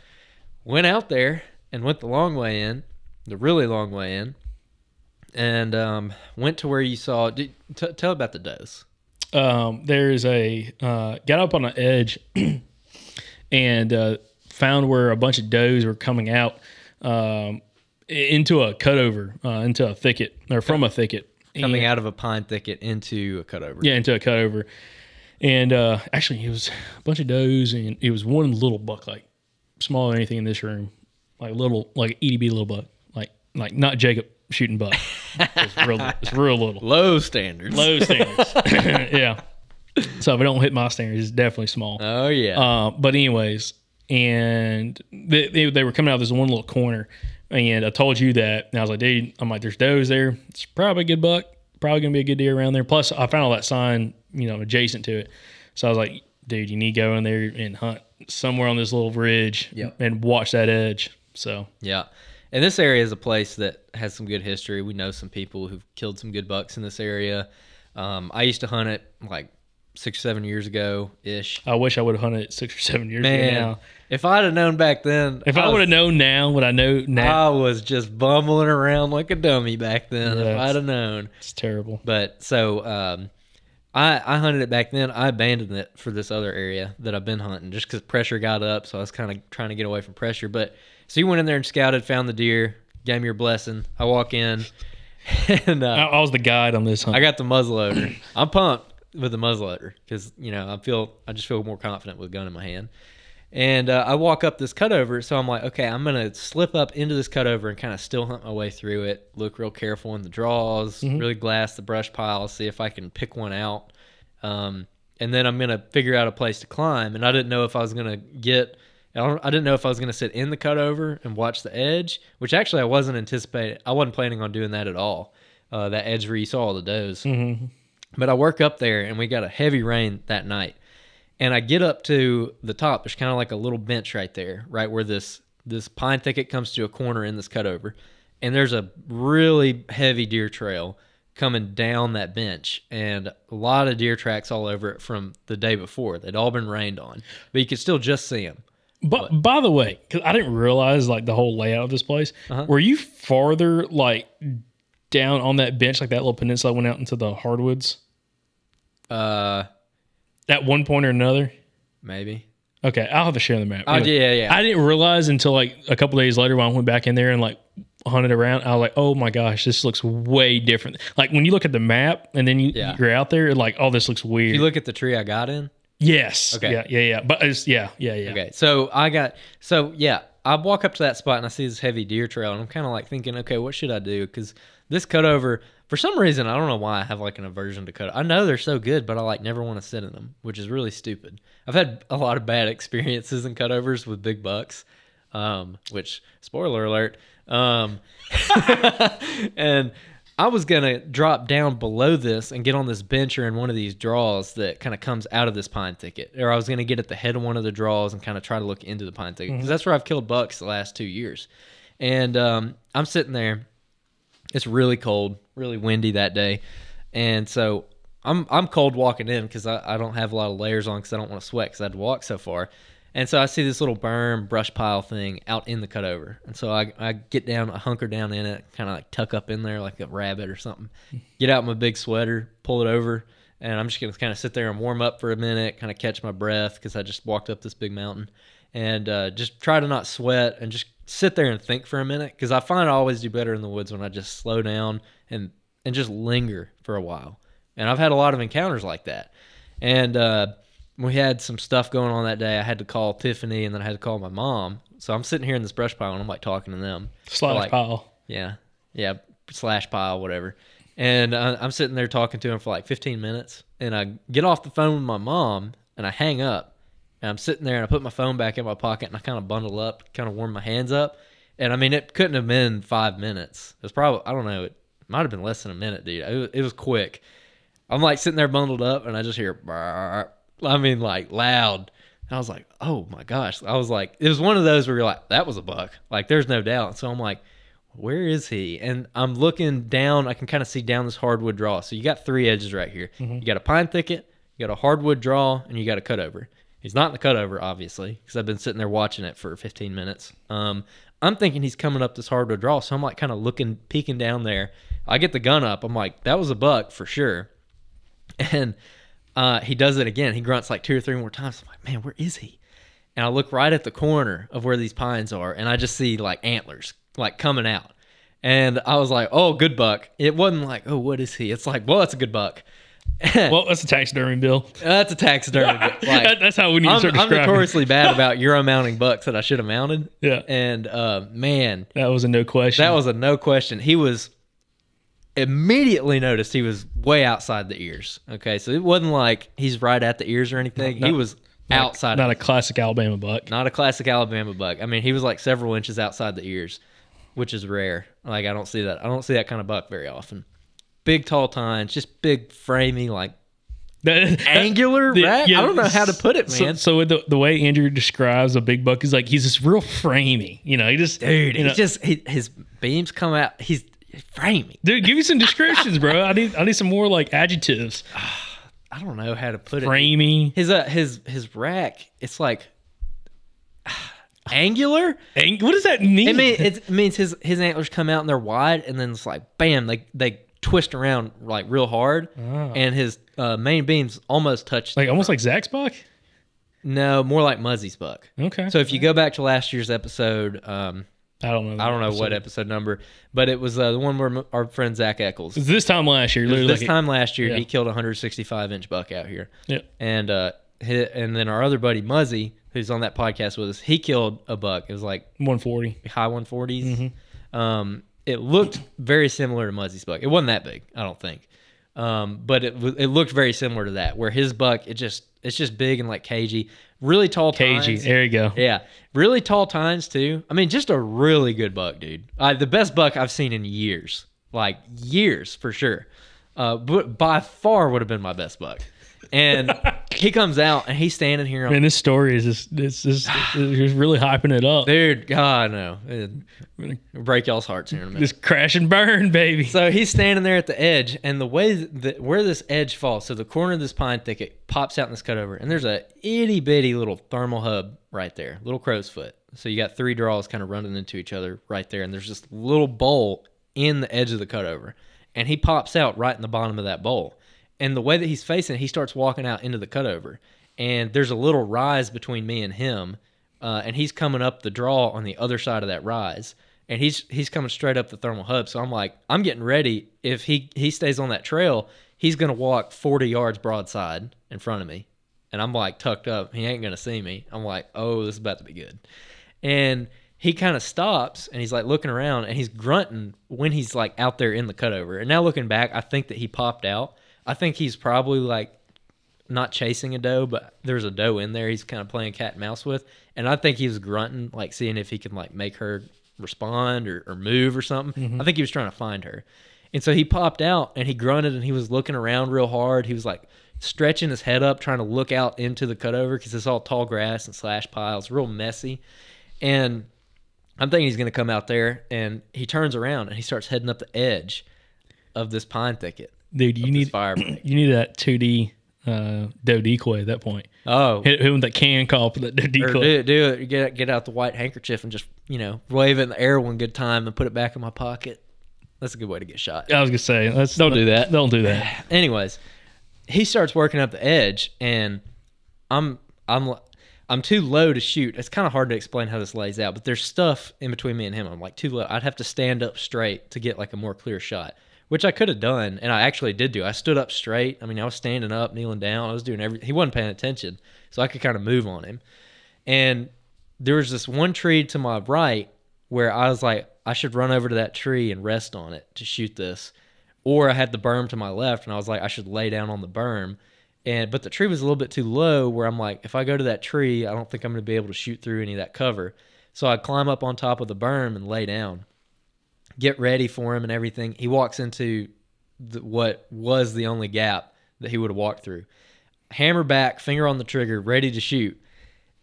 went out there and went the long way in, the really long way in, and um, went to where you saw. Did, t- tell about the does. um, there's a uh, got up on an edge and uh, found where a bunch of does were coming out um, into a cutover, uh, into a thicket or from a thicket, Coming And- out of a pine thicket into a cutover. Yeah, into a cutover. And uh, actually, it was a bunch of does, and it was one little buck, like smaller than anything in this room, like little, like EDB little buck, like like not Jacob shooting buck. It's real, it's real little. Low standards. Low standards. yeah. So if it don't hit my standards, it's definitely small. Oh yeah. Uh, but anyways, and they, they, they were coming out of this one little corner, and I told you that, and I was like, dude, I'm like, there's does there. It's probably a good buck. Probably gonna be a good deer around there. Plus, I found all that sign, you know, adjacent to it. So I was like, dude, you need to go in there and hunt somewhere on this little ridge Yep. and watch that edge. So Yeah. And this area is a place that has some good history. We know some people who've killed some good bucks in this area. Um, I used to hunt it like six or seven years ago ish. I wish I would have hunted it six or seven years ago now. If I'd have known back then, If I, would have known now what I know now, I was just bumbling around like a dummy back then. if Yes. I'd have known. it's terrible. But so um, I I hunted it back then. I abandoned it for this other area that I've been hunting just because pressure got up. So I was kind of trying to get away from pressure. But so you went in there and scouted, found the deer, gave me your blessing. I walk in, and uh, I, I was the guide on this hunt. I got the muzzleloader. I'm pumped. with the muzzleloader because you know I feel I just feel more confident with a gun in my hand. And uh, I walk up this cutover, so I'm like, okay, I'm gonna slip up into this cutover and kind of still hunt my way through it. Look real careful in the draws, Mhm. really glass the brush pile, see if I can pick one out. Um, and then I'm gonna figure out a place to climb. And I didn't know if I was gonna get. I, don't, I didn't know if I was gonna sit in the cutover and watch the edge, which actually I wasn't anticipating. I wasn't planning on doing that at all. Uh, that edge where you saw all the does. Mhm. But I work up there, and we got a heavy rain that night. And I get up to the top. There's kind of like a little bench right there, right where this this pine thicket comes to a corner in this cutover, and there's a really heavy deer trail coming down that bench, and a lot of deer tracks all over it from the day before. They'd all been rained on, but you could still just see them. But by the way, because I didn't realize like the whole layout of this place. Were you farther like down on that bench, like that little peninsula went out into the hardwoods? Uh, at one point or another. Maybe. Okay, I'll have to share of the map. Oh, yeah, yeah. I didn't realize until like a couple days later when I went back in there and like hunted around. I was like, oh my gosh, this looks way different. Like when you look at the map and then you Yeah. you're out there, like, oh, this looks weird. If you look at the tree I got in. yes. Okay. Yeah. Yeah. Yeah. But it's yeah. Yeah. Yeah. Okay, so I got so yeah, I walk up to that spot and I see this heavy deer trail, and I'm kind of like thinking, okay, what should I do? Because this cutover, for some reason, I don't know why I have like an aversion to cut. I know they're so good, but I like never want to sit in them, which is really stupid. I've had a lot of bad experiences in cutovers with big bucks, um, which spoiler alert, um, and I was gonna drop down below this and get on this bench or in one of these draws that kind of comes out of this pine thicket, or I was gonna get at the head of one of the draws and kind of try to look into the pine thicket because Mhm. that's where I've killed bucks the last two years. And um, I'm sitting there. It's really cold, really windy that day, and so I'm I'm cold walking in because I, I don't have a lot of layers on because I don't want to sweat because I had to walk so far. And so I see this little berm brush pile thing out in the cutover. And so I, I get down, I hunker down in it, kind of like tuck up in there like a rabbit or something. Get out my big sweater, pull it over, and I'm just going to kind of sit there and warm up for a minute, kind of catch my breath because I just walked up this big mountain. And uh, just try to not sweat and just sit there and think for a minute because I find I always do better in the woods when I just slow down and, and just linger for a while. And I've had a lot of encounters like that. And, uh, we had some stuff going on that day. I had to call Tiffany and then I had to call my mom. So I'm sitting here in this brush pile and I'm like talking to them. Slash Like, pile. Yeah. Yeah. Slash pile, whatever. And uh, I'm sitting there talking to him for like 15 minutes. And I get off the phone with my mom and I hang up. And I'm sitting there and I put my phone back in my pocket and I kind of bundle up, kind of warm my hands up. And I mean, it couldn't have been five minutes. It was probably, I don't know, it might have been less than a minute, dude. It was, it was quick. I'm like sitting there bundled up and I just hear, "Brrr." I mean, like loud. And I was like, oh my gosh. I was like, it was one of those where you're like, that was a buck. Like, there's no doubt. So I'm like, where is he? And I'm looking down. I can kind of see down this hardwood draw. So you got three edges right here. Mhm. You got a pine thicket, you got a hardwood draw, and you got a cutover. He's not in the cutover, obviously, because I've been sitting there watching it for 15 minutes. Um, I'm thinking he's coming up this hard to draw. So I'm like kind of looking, peeking down there. I get the gun up. I'm like, that was a buck for sure. And uh, he does it again. He grunts like two or three more times. I'm like, man, where is he? And I look right at the corner of where these pines are, and I just see like antlers like coming out. And I was like, oh, good buck. It wasn't like, oh, what is he? It's like, well, that's a good buck. well, that's a taxidermy bill. That's a taxidermy. buck. Like, That- that's how we need to I'm, start I'm notoriously bad about Euro mounting bucks that I should have mounted. Yeah. And uh, man, That was a no question. that was a no question. He was immediately noticed he was way outside the ears. Okay, so it wasn't like he's right at the ears or anything. Not- he was not- outside. Not a classic Alabama buck. not a classic Alabama buck. I mean, he was like several inches outside the ears, which is rare. Like I don't see that. I don't see that kind of buck very often. Big tall tines, just big framey, like angular. The- yeah, I don't know how to put it, so- man. So, the, the way Andrew describes a big buck is like he's just real framey. You know, he just Dude, he know, just he, his beams come out. He's framey. dude, give me some descriptions, bro. I need I need some more like adjectives. I don't know how to put it. Framey. His uh, his his rack. It's like angular. Ang- what does that mean? It, mean, it means his his antlers come out and they're wide, and then it's like bam, they they twist around like real hard, Ah. and his uh, main beams almost touch. like almost like Zach's buck. no, more like Muzzy's buck. Okay. So if you go back to last year's episode, um, I don't know. I don't know what episode number, but it was uh, the one where our friend Zach Eccles. It this time last year. Literally this like- time last year, Yeah. he killed a 165 inch buck out here. Yep. And uh, hit, and then our other buddy Muzzy, who's on that podcast with us, he killed a buck. It was like 140. high 140s. Mm-hmm. Um, it looked very similar to Muzzy's buck. It wasn't that big, I don't think, um, but it it looked very similar to that. Where his buck, it just it's just big and like cagey, really tall. Cagey. tines. There you go. Yeah, really tall tines too. I mean, just a really good buck, dude. Uh, the best buck I've seen in years, like years for sure. Uh, but by far would have been my best buck. And he comes out and he's standing here. On, Man, this story is just it's just it's really hyping it up. dude, God no, It'll break y'all's hearts here in a minute. Just crash and burn, baby. So he's standing there at the edge, and the way that where this edge falls, so the corner of this pine thicket pops out in this cutover, and there's a itty bitty little thermal hub right there, little crow's foot. So you got three draws kind of running into each other right there, and there's this little bowl in the edge of the cutover, and he pops out right in the bottom of that bowl. And the way that he's facing, he starts walking out into the cutover, and there's a little rise between me and him, uh, and he's coming up the draw on the other side of that rise and he's he's coming straight up the thermal hub. So I'm like, I'm getting ready. If he he stays on that trail, he's gonna walk 40 yards broadside in front of me, and I'm like tucked up. He ain't gonna see me. I'm like, oh, this is about to be good. And he kind of stops and he's like looking around and he's grunting when he's like out there in the cutover. And now looking back, I think that he popped out. I think he's probably like not chasing a doe, but there's a doe in there. He's kind of playing cat and mouse with, and I think he was grunting, like seeing if he can like make her respond or, or move or something. Mm-hmm. I think he was trying to find her, and so he popped out and he grunted and he was looking around real hard. He was like stretching his head up, trying to look out into the cutover because it's all tall grass and slash piles, real messy, and I'm thinking he's gonna come out there, and he turns around and he starts heading up the edge of this pine thicket. Dude, you need fire break. you need that 2D uh, doe decoy at that point. Oh, Hit hit with that can call for that doe Or decoy. do it, do it. Get get out the white handkerchief and just you know wave it in the air one good time and put it back in my pocket. That's a good way to get shot. I was gonna say, let's Don't do that. Don't do that. Anyways, he starts working up the edge, and I'm I'm I'm too low to shoot. It's kind of hard to explain how this lays out, but there's stuff in between me and him. I'm like too low. I'd have to stand up straight to get like a more clear shot, which I could have done, and I actually did do. I stood up straight. I mean, I was standing up, kneeling down. I was doing everything. He wasn't paying attention, so I could kind of move on him. And there was this one tree to my right where I was like, I should run over to that tree and rest on it to shoot this. Or I had the berm to my left and I was like, I should lay down on the berm. And but the tree was a little bit too low where I'm like, if I go to that tree, I don't think I'm gonna be able to shoot through any of that cover. So I climb up on top of the berm and lay down. Get ready for him and everything. He walks into the, what was the only gap that he would have walked through. Hammer back, finger on the trigger, ready to shoot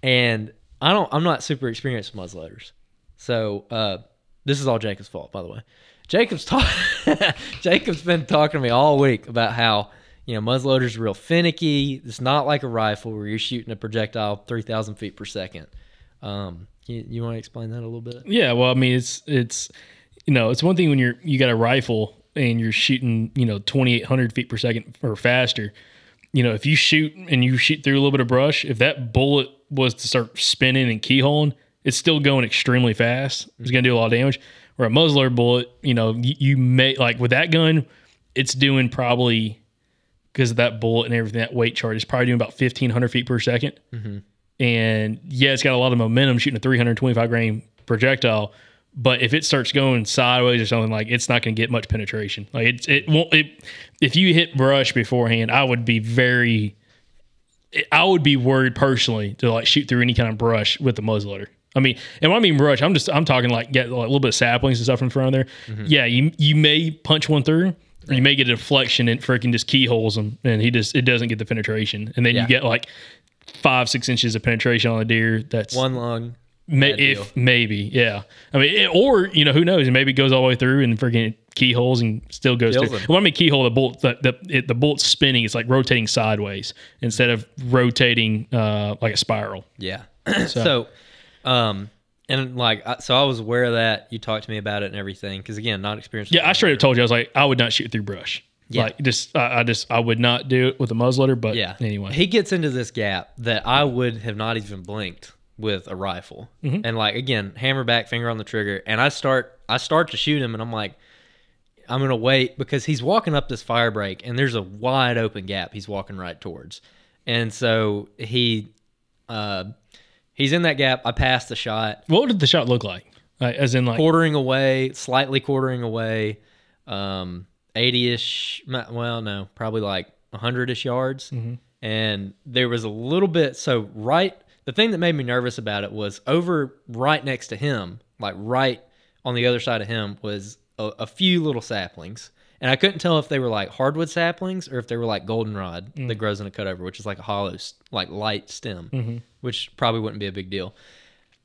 and I don't. I'm not super experienced with muzzleloaders, so uh, this is all Jacob's fault, by the way. Jacob's talk. Jacob's been talking to me all week about how you know muzzleloaders are real finicky. It's not like a rifle where you're shooting a projectile 3,000 feet per second. Um, you, you want to explain that a little bit? Yeah, well, I mean, it's it's you know, it's one thing when you're you got a rifle and you're shooting, you know, 2,800 feet per second or faster. You know, if you shoot and you shoot through a little bit of brush, if that bullet was to start spinning and keyholing, it's still going extremely fast. It's going to do a lot of damage. Where a muzzler bullet, you know, you, you may like with that gun, it's doing probably because of that bullet and everything, that weight chart is probably doing about 1,500 feet per 2nd mm-hmm. And yeah, it's got a lot of momentum shooting a 325 grain projectile. But if it starts going sideways or something, like it's not going to get much penetration. Like it, it won't. It, if you hit brush beforehand, I would be very, I would be worried personally to like shoot through any kind of brush with the muzzleloader. I mean, and when I mean brush, I'm just I'm talking like get like a little bit of saplings and stuff in front of there. Mm-hmm. Yeah, you you may punch one through, or you may get a deflection and freaking just keyholes him, and he just it doesn't get the penetration, and then Yeah. you get like five six inches of penetration on the deer. That's One lung. May, if maybe, yeah. I mean, it, or you know, who knows? Maybe it goes all the way through and freaking keyholes and still goes Kills through. Well, I mean, keyhole the bolt, the the, it, the bolt's spinning. It's like rotating sideways instead of rotating uh, like a spiral. Yeah. so, um, and like, so I was aware of that. You talked to me about it and everything. Because again, not experienced. Yeah, I straight up told you I was like, I would not shoot through brush. Yeah. Like just, I, I just, I would not do it with a muzzleloader. But Yeah. anyway, He gets into this gap that I would have not even blinked with a rifle, Mhm. and like again, hammer back, finger on the trigger, and I start I start to shoot him, and I'm like, I'm gonna wait because he's walking up this fire break, and there's a wide open gap he's walking right towards, and so he, uh, he's in that gap. I pass the shot, What did the shot look like? Like, as in like quartering away, slightly quartering away, um, 80ish. Well, no, probably like 100ish yards. Mhm. And there was a little bit. So right, the thing that made me nervous about it was over right next to him, like right on the other side of him, was a, a few little saplings. And I couldn't tell if they were like hardwood saplings or if they were like goldenrod Mm. that grows in a cutover, which is like a hollow, like light stem, Mhm. which probably wouldn't be a big deal.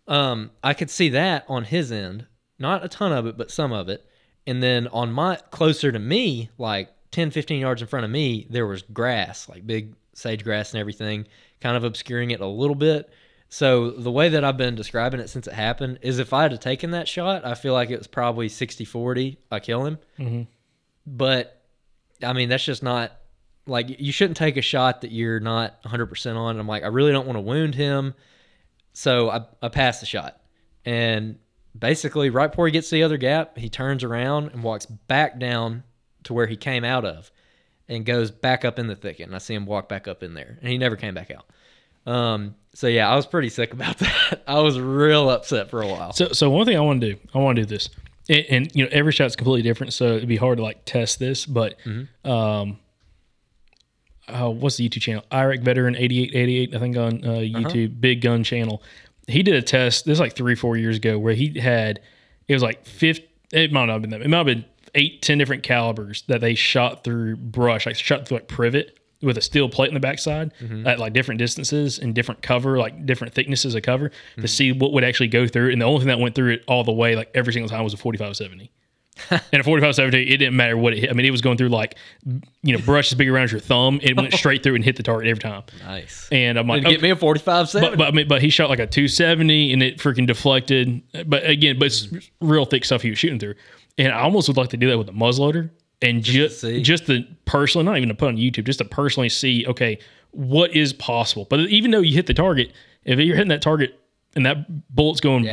Um, I could see that on his end, not a ton of it, but some of it. And then on my closer to me, like 10, 15 yards in front of me, there was grass, like big sage grass and everything, kind of obscuring it a little bit. So the way that I've been describing it since it happened is if I had taken that shot, I feel like it was probably 60 40. I kill him. Mhm. But I mean, that's just not like you shouldn't take a shot that you're not 100% on. And I'm like, I really don't want to wound him. So I, I passed the shot. And basically, right before he gets to the other gap, he turns around and walks back down to where he came out of and goes back up in the thicket. And I see him walk back up in there. And he never came back out. Um, so yeah, I was pretty sick about that. I was real upset for a while. So, so one thing I want to do, I want to do this, and, and you know, every shot's completely different, so it'd be hard to like test this. But, Mm-hmm. um, uh, what's the YouTube channel? Iraq Veteran eighty eight eighty eight, I think on uh, YouTube, Big Gun Channel. He did a test. This is like three, four years ago, where he had it was like fifth. It might not have been that. It might have been eight, ten different calibers that they shot through brush, like shot through like privet with a steel plate in the backside Mhm. at like different distances and different cover, like different thicknesses of cover to see what would actually go through. And the only thing that went through it all the way, like every single time, was a forty five seventy. and a 45 70 it didn't matter what it hit i mean it was going through like you know brush as big around as your thumb it went straight through and hit the target every time Nice. and i'm like Did get okay. me a 45 but, but I mean, but he shot like a 270 and it freaking deflected. But again, but it's real thick stuff he was shooting through. And I almost would like to do that with a muzzleloader and just just to personally, not even to put on YouTube, just to personally see, okay, what is possible. But even though you hit the target, if you're hitting that target and that bullet's going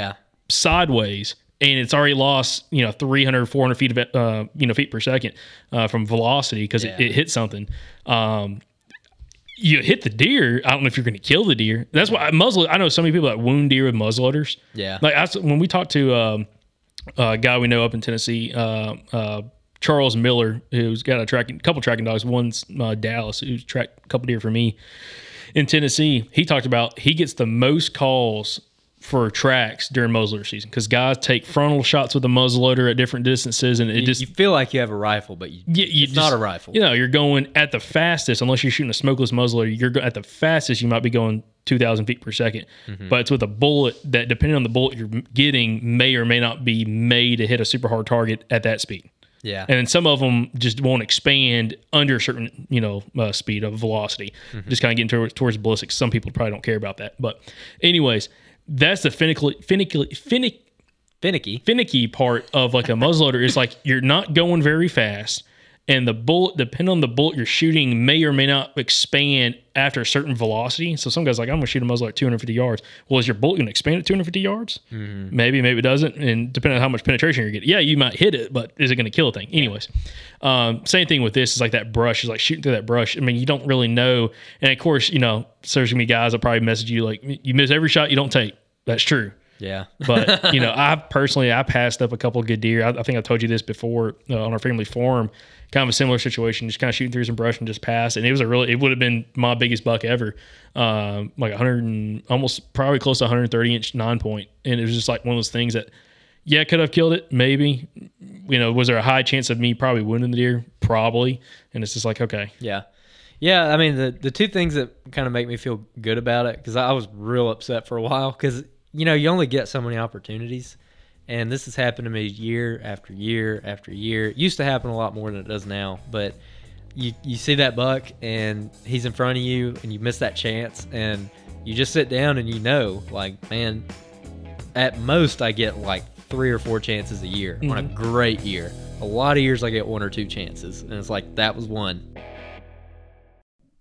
sideways and it's already lost, you know, 300, 400 feet of, uh, you know, feet per second uh, from velocity because Yeah. it, it hit something. Um, you hit the deer. I don't know if you're going to kill the deer. That's why I muzzle. I know so many people that wound deer with muzzleloaders. Yeah. Like I, when we talked to um, a guy we know up in Tennessee, uh, uh, Charles Miller, who's got a tracking, couple tracking dogs. One's uh, Dallas, who's tracked a couple deer for me in Tennessee. He talked about he gets the most calls for tracks during muzzleloader season because guys take frontal shots with a muzzleloader at different distances, and it you, just you feel like you have a rifle, but you, yeah, you it's just- not a rifle. You know, you're going at the fastest, unless you're shooting a smokeless muzzleloader. You're at the fastest. You might be going 2,000 feet per 2nd Mhm. but it's with a bullet that, depending on the bullet you're getting, may or may not be made to hit a super hard target at that speed. Yeah. and then some of them just won't expand under a certain you know uh, speed of velocity. Mhm. Just kind of getting towards, towards ballistics. Some people probably don't care about that, but anyways, that's the finicky, finicky, finicky finicky. finicky part of like a muzzleloader. Is like you're not going very fast and the bullet depending on the bullet you're shooting may or may not expand after a certain velocity. So some guys like i'm gonna shoot a muzzle at 250 yards. Well is your bullet gonna expand at 250 yards? Mhm. maybe maybe it doesn't and depending on how much penetration you're getting. Yeah you might hit it but is it gonna kill a thing? Anyways um, same thing with this is like that brush is like shooting through that brush. I mean you don't really know and of course you know so there's gonna be guys that probably message you like you miss every shot you don't take. That's true. Yeah. but you know, I personally I passed up a couple of good deer. I, I think I told you this before uh, on our family forum. Kind of a similar situation, just kind of shooting through some brush and just pass. And it was a really, it would have been my biggest buck ever, um, like 100 and almost probably close to 130 inch nine point. And it was just like one of those things that, yeah, could have killed it, maybe. You know, was there a high chance of me probably wounding the deer? Probably. And it's just like, okay, Yeah. Yeah, I mean the the two things that kind of make me feel good about it because I was real upset for a while because you know you only get so many opportunities, and this has happened to me year after year after year. It used to happen a lot more than it does now, but you you see that buck and he's in front of you and you miss that chance and you just sit down and you know like man, at most I get like three or four chances a year on a Mhm. great year. A lot of years I get one or two chances, and it's like that was one.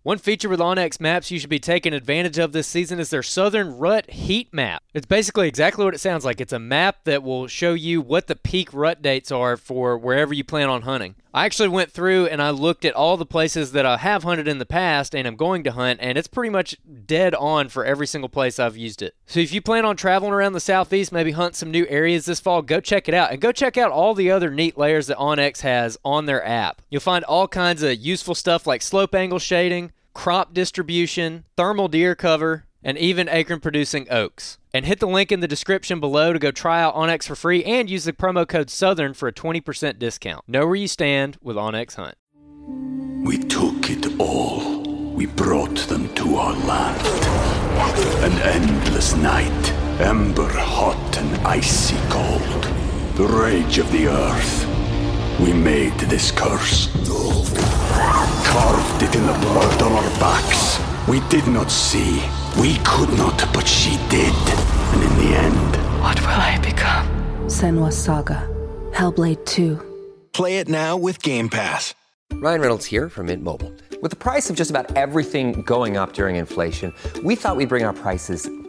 One feature with onX Maps you should be taking advantage of this season is their Southern Rut Heat Map. It's basically exactly what it sounds like. It's a map that will show you what the peak rut dates are for wherever you plan on hunting. I actually went through and I looked at all the places that I have hunted in the past and I'm going to hunt, and it's pretty much dead on for every single place I've used it. So if you plan on traveling around the southeast, maybe hunt some new areas this fall, go check it out. And go check out all the other neat layers that onX has on their app. You'll find all kinds of useful stuff like slope angle shading, crop distribution, thermal deer cover, and even acorn producing oaks. And hit the link in the description below to go try out onX for free and use the promo code SOUTHERN for a 20% discount. Know where you stand with onX Hunt. We took it all. We brought them to our land. An endless night, ember hot and icy cold. The rage of the earth. We made this curse. Carved it in the blood on our backs. We did not see. We could not, but she did. And in the end, What will I become? Senua Saga. Hellblade 2. Play it now with Game Pass. Ryan Reynolds here from Mint Mobile. With the price of just about everything going up during inflation, we thought we'd bring our prices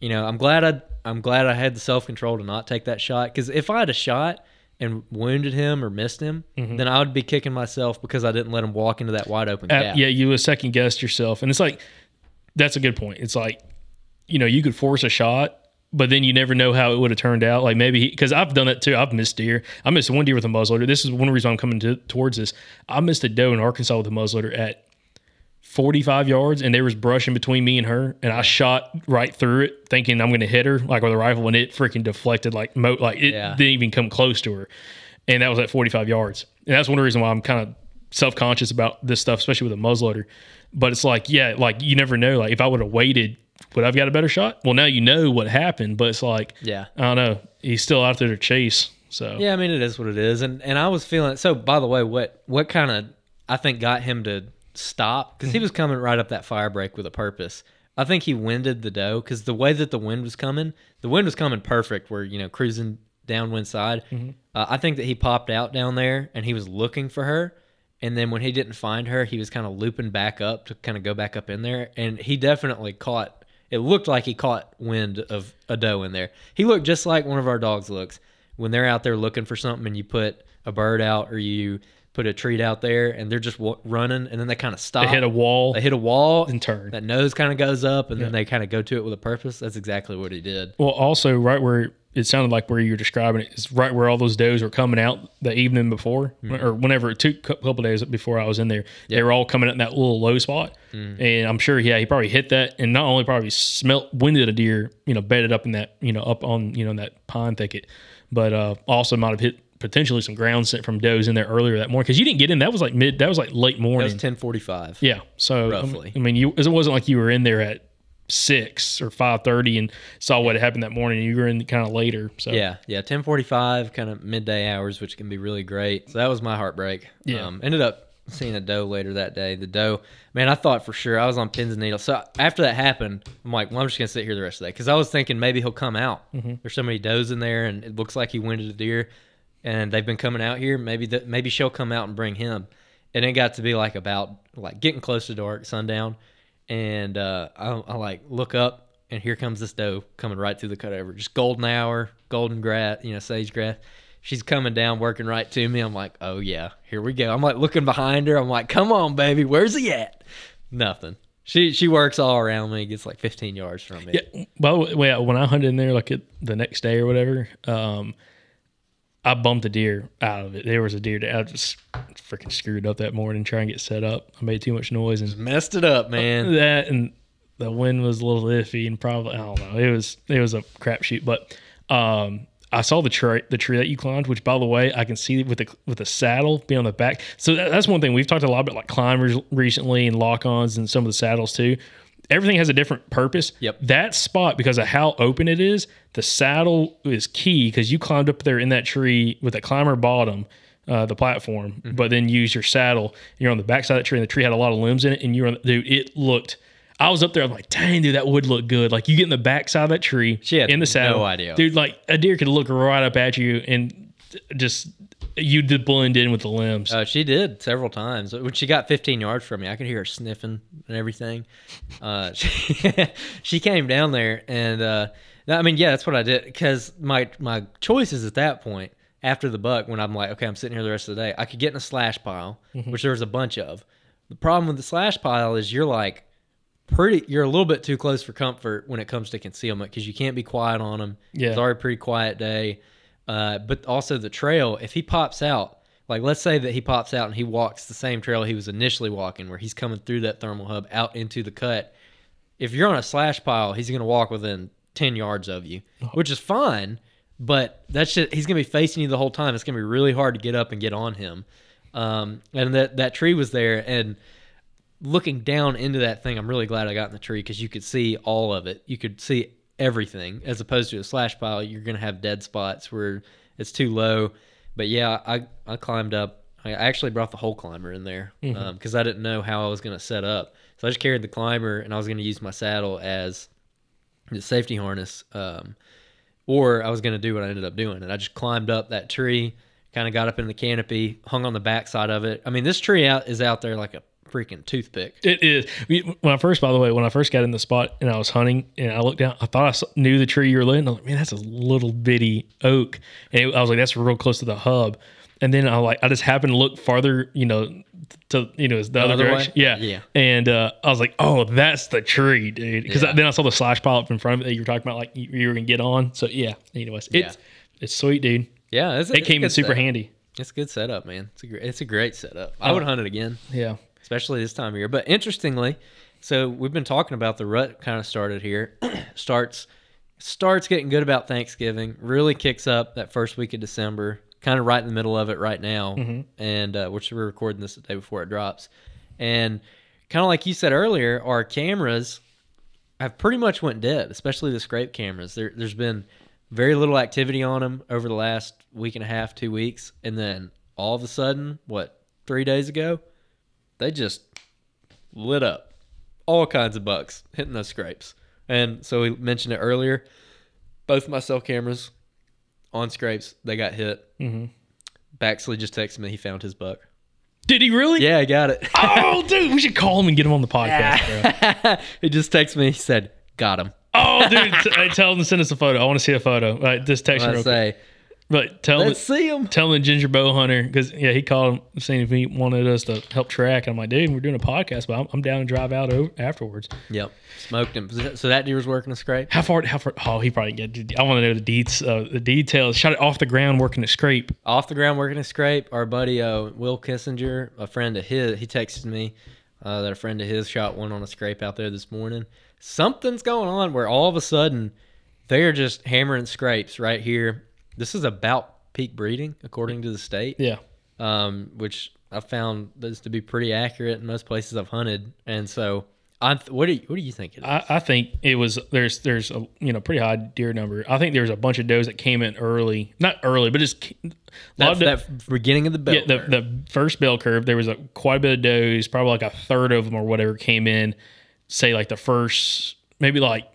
you know, I'm glad I I'm glad I had the self control to not take that shot. Because if I had a shot and wounded him or missed him, Mhm. then I would be kicking myself because I didn't let him walk into that wide open Uh, gap. yeah, you would second guess yourself, and it's like that's a good point. It's like you know you could force a shot, but then you never know how it would have turned out. Like maybe because I've done it too. I've missed deer. I missed one deer with a muzzleloader. This is one reason I'm coming to, towards this. I missed a doe in Arkansas with a muzzleloader at 45 yards, and there was brush in between me and her, and I shot right through it, thinking I'm going to hit her like with a rifle, and it freaking deflected like mo- like it Yeah. didn't even come close to her, and that was at 45 yards, and that's one reason why I'm kind of self conscious about this stuff, especially with a muzzleloader. But it's like, yeah, like you never know. Like if I would have waited, would I've got a better shot? Well, now you know what happened, but it's like, Yeah. I don't know. He's still out there to chase. So Yeah, I mean it is what it is, and and I was feeling so. By the way, what what kind of I think got him to stop because he was coming right up that fire break with a purpose. I think he winded the doe because the way that the wind was coming, the wind was coming perfect. Where you know cruising downwind side. Mhm. Uh, I think that he popped out down there and he was looking for her. And then when he didn't find her, he was kind of looping back up to kind of go back up in there. And he definitely caught, it looked like he caught wind of a doe in there. He looked just like one of our dogs looks when they're out there looking for something and you put a bird out or you put a treat out there and they're just w- running and then they kind of stop. They hit a wall They hit a wall and turn. That nose kind of goes up and then they kind of go to it with a purpose. That's exactly what he did. Well, also right where it sounded like where you're describing it is right where all those does were coming out the evening before, Mhm. or whenever it took a couple days before I was in there. They were all coming out in that little low spot, Mhm. and I'm sure, yeah, he probably hit that, and not only probably smelt winded a deer, you know, bedded up in that, you know, up on you know in that pine thicket, but uh, also might have hit potentially some ground scent from does in there earlier that morning because you didn't get in. That was like mid. That was like late morning. That was 1045. Yeah. So Roughly. I mean, you it wasn't like you were in there at six or five thirty and saw what had happened that morning. You were in kind of later. So Yeah, yeah, ten forty five, kind of midday hours, which can be really great. So that was my heartbreak. Yeah. um, ended up seeing a doe later that day. The doe, man, I thought for sure I was on pins and needles. So after that happened, I'm like, well, I'm just gonna sit here the rest of the day because I was thinking maybe he'll come out. Mhm. There's so many does in there, and it looks like he winded a deer, and they've been coming out here. Maybe that maybe she'll come out and bring him. And it got to be like about like getting close to dark, sundown, and uh, I, I like look up and here comes this doe coming right through the cutover, just golden hour, golden grass, you know, sage grass. She's coming down, working right to me. I'm like, oh yeah, here we go. I'm like looking behind her. I'm like, come on, baby, where's he at? Nothing. She she works all around me. Gets like 15 yards from me. Yeah. Well, when I hunted in there, like it, the next day or whatever, um, I bumped a deer out of it. There was a deer that I just freaking screwed up that morning trying to get set up. I made too much noise and messed it up, man. That and the wind was a little iffy and probably I don't know. It was it was a crapshoot, but um, I saw the tree the tree that you climbed, which by the way I can see with the with the saddle being on the back. So that, that's one thing we've talked a lot about like climbers recently and lock ons and some of the saddles too. Everything has a different purpose. Yep. That spot, because of how open it is, the saddle is key because you climbed up there in that tree with a climber bottom, uh, the platform, Mm-hmm. but then use your saddle. You're on the backside of that tree, and the tree had a lot of limbs in it, and you're on. Dude, it looked. I was up there. I'm like, dang, dude, that would look good. Like you get in the backside of that tree, She in the saddle, no idea. dude. Like a deer could look right up at you and just you did blend in with the limbs. Uh, she did several times. When she got 15 yards from me, I could hear her sniffing and everything. Uh, she, she came down there, and uh, I mean, yeah, that's what I did because my my choices at that point after the buck, when I'm like, okay, I'm sitting here the rest of the day, I could get in a slash pile, Mhm. which there was a bunch of. The problem with the slash pile is you're like pretty, you're a little bit too close for comfort when it comes to concealment because you can't be quiet on them. Yeah. It's already a pretty quiet day. Uh, but also the trail, if he pops out, like let's say that he pops out and he walks the same trail he was initially walking, where he's coming through that thermal hub out into the cut. If you're on a slash pile, he's going to walk within 10 yards of you, which is fine. But that's just, he's going to be facing you the whole time. It's going to be really hard to get up and get on him. Um, and that, that tree was there. And looking down into that thing, I'm really glad I got in the tree because you could see all of it. You could see everything as opposed to a slash pile. You're going to have dead spots where it's too low. But yeah, I, I climbed up. I actually brought the whole climber in there because Mhm. I didn't know how I was going to set up. So I just carried the climber and I was going to use my saddle as the safety harness. Um, or I was going to do what I ended up doing. And I just climbed up that tree, kind of got up in the canopy, hung on the backside of it. I mean, this tree out is out there like a freaking toothpick. It is. When I first, by the way, when I first got in the spot and I was hunting and I looked down, I thought I knew the tree you were living. I was like, man, that's a little bitty oak. And it- I was like, that's real close to the hub. And then I like, I just happened to look farther, you know, to you know, the, other, other way? Yeah, Yeah. And uh, I was like, oh, that's the tree, dude. Because Yeah. then I saw the slash pile up in front of it that you were talking about, like you, you were gonna get on. So yeah. Anyways, it's it's sweet, dude. Yeah, it's, it it's came in super setup. handy. It's a good setup, man. It's a great, it's a great setup. I Oh. would hunt it again. Yeah. Especially this time of year. But interestingly, so we've been talking about the rut kind of started here. starts starts getting good about Thanksgiving. Really kicks up that first week of December. Kind of right in the middle of it right now, Mhm. and uh, which we're recording this the day before it drops. And kind of like you said earlier, our cameras have pretty much went dead, especially the scrape cameras. There, there's been very little activity on them over the last week and a half, two weeks, and then all of a sudden, what three days ago, they just lit up. All kinds of bucks hitting those scrapes. And so we mentioned it earlier. Both my cell cameras on scrapes, they got hit. Mhm. Baxley just texted me he found his buck. Did he really? Yeah, I got it. Oh, dude, we should call him and get him on the podcast, he just texted me. He said, "Got him." Oh, dude, t- tell him to send us a photo. I want to see a photo. All right, just text him I real say, quick. But tell Let's him, see him. Tell him the ginger bow hunter because yeah, he called him saying if he wanted us to help track. I'm like, dude, we're doing a podcast, but I'm, I'm down to drive out over, afterwards. Yep, smoked him. So that deer was working a scrape. How far? How far? Oh, he probably get. I want to know the deets, uh, the details. Shot it off the ground, working a scrape. off the ground working a scrape. Our buddy uh, Will Kissinger, a friend of his, he texted me uh, that a friend of his shot one on a scrape out there this morning. Something's going on where all of a sudden they're just hammering scrapes right here. This is about peak breeding according to the state. Yeah. Um, which I found this to be pretty accurate in most places I've hunted, and so I. Th- what do you, what do you think? It is? I, I think it was there's there's a you know pretty high deer number. I think there's a bunch of does that came in early, not early, but just that, of beginning of the bell yeah, the, the first bell curve, there was a quite a bit of does, probably like a third of them or whatever came in, say like the first, maybe like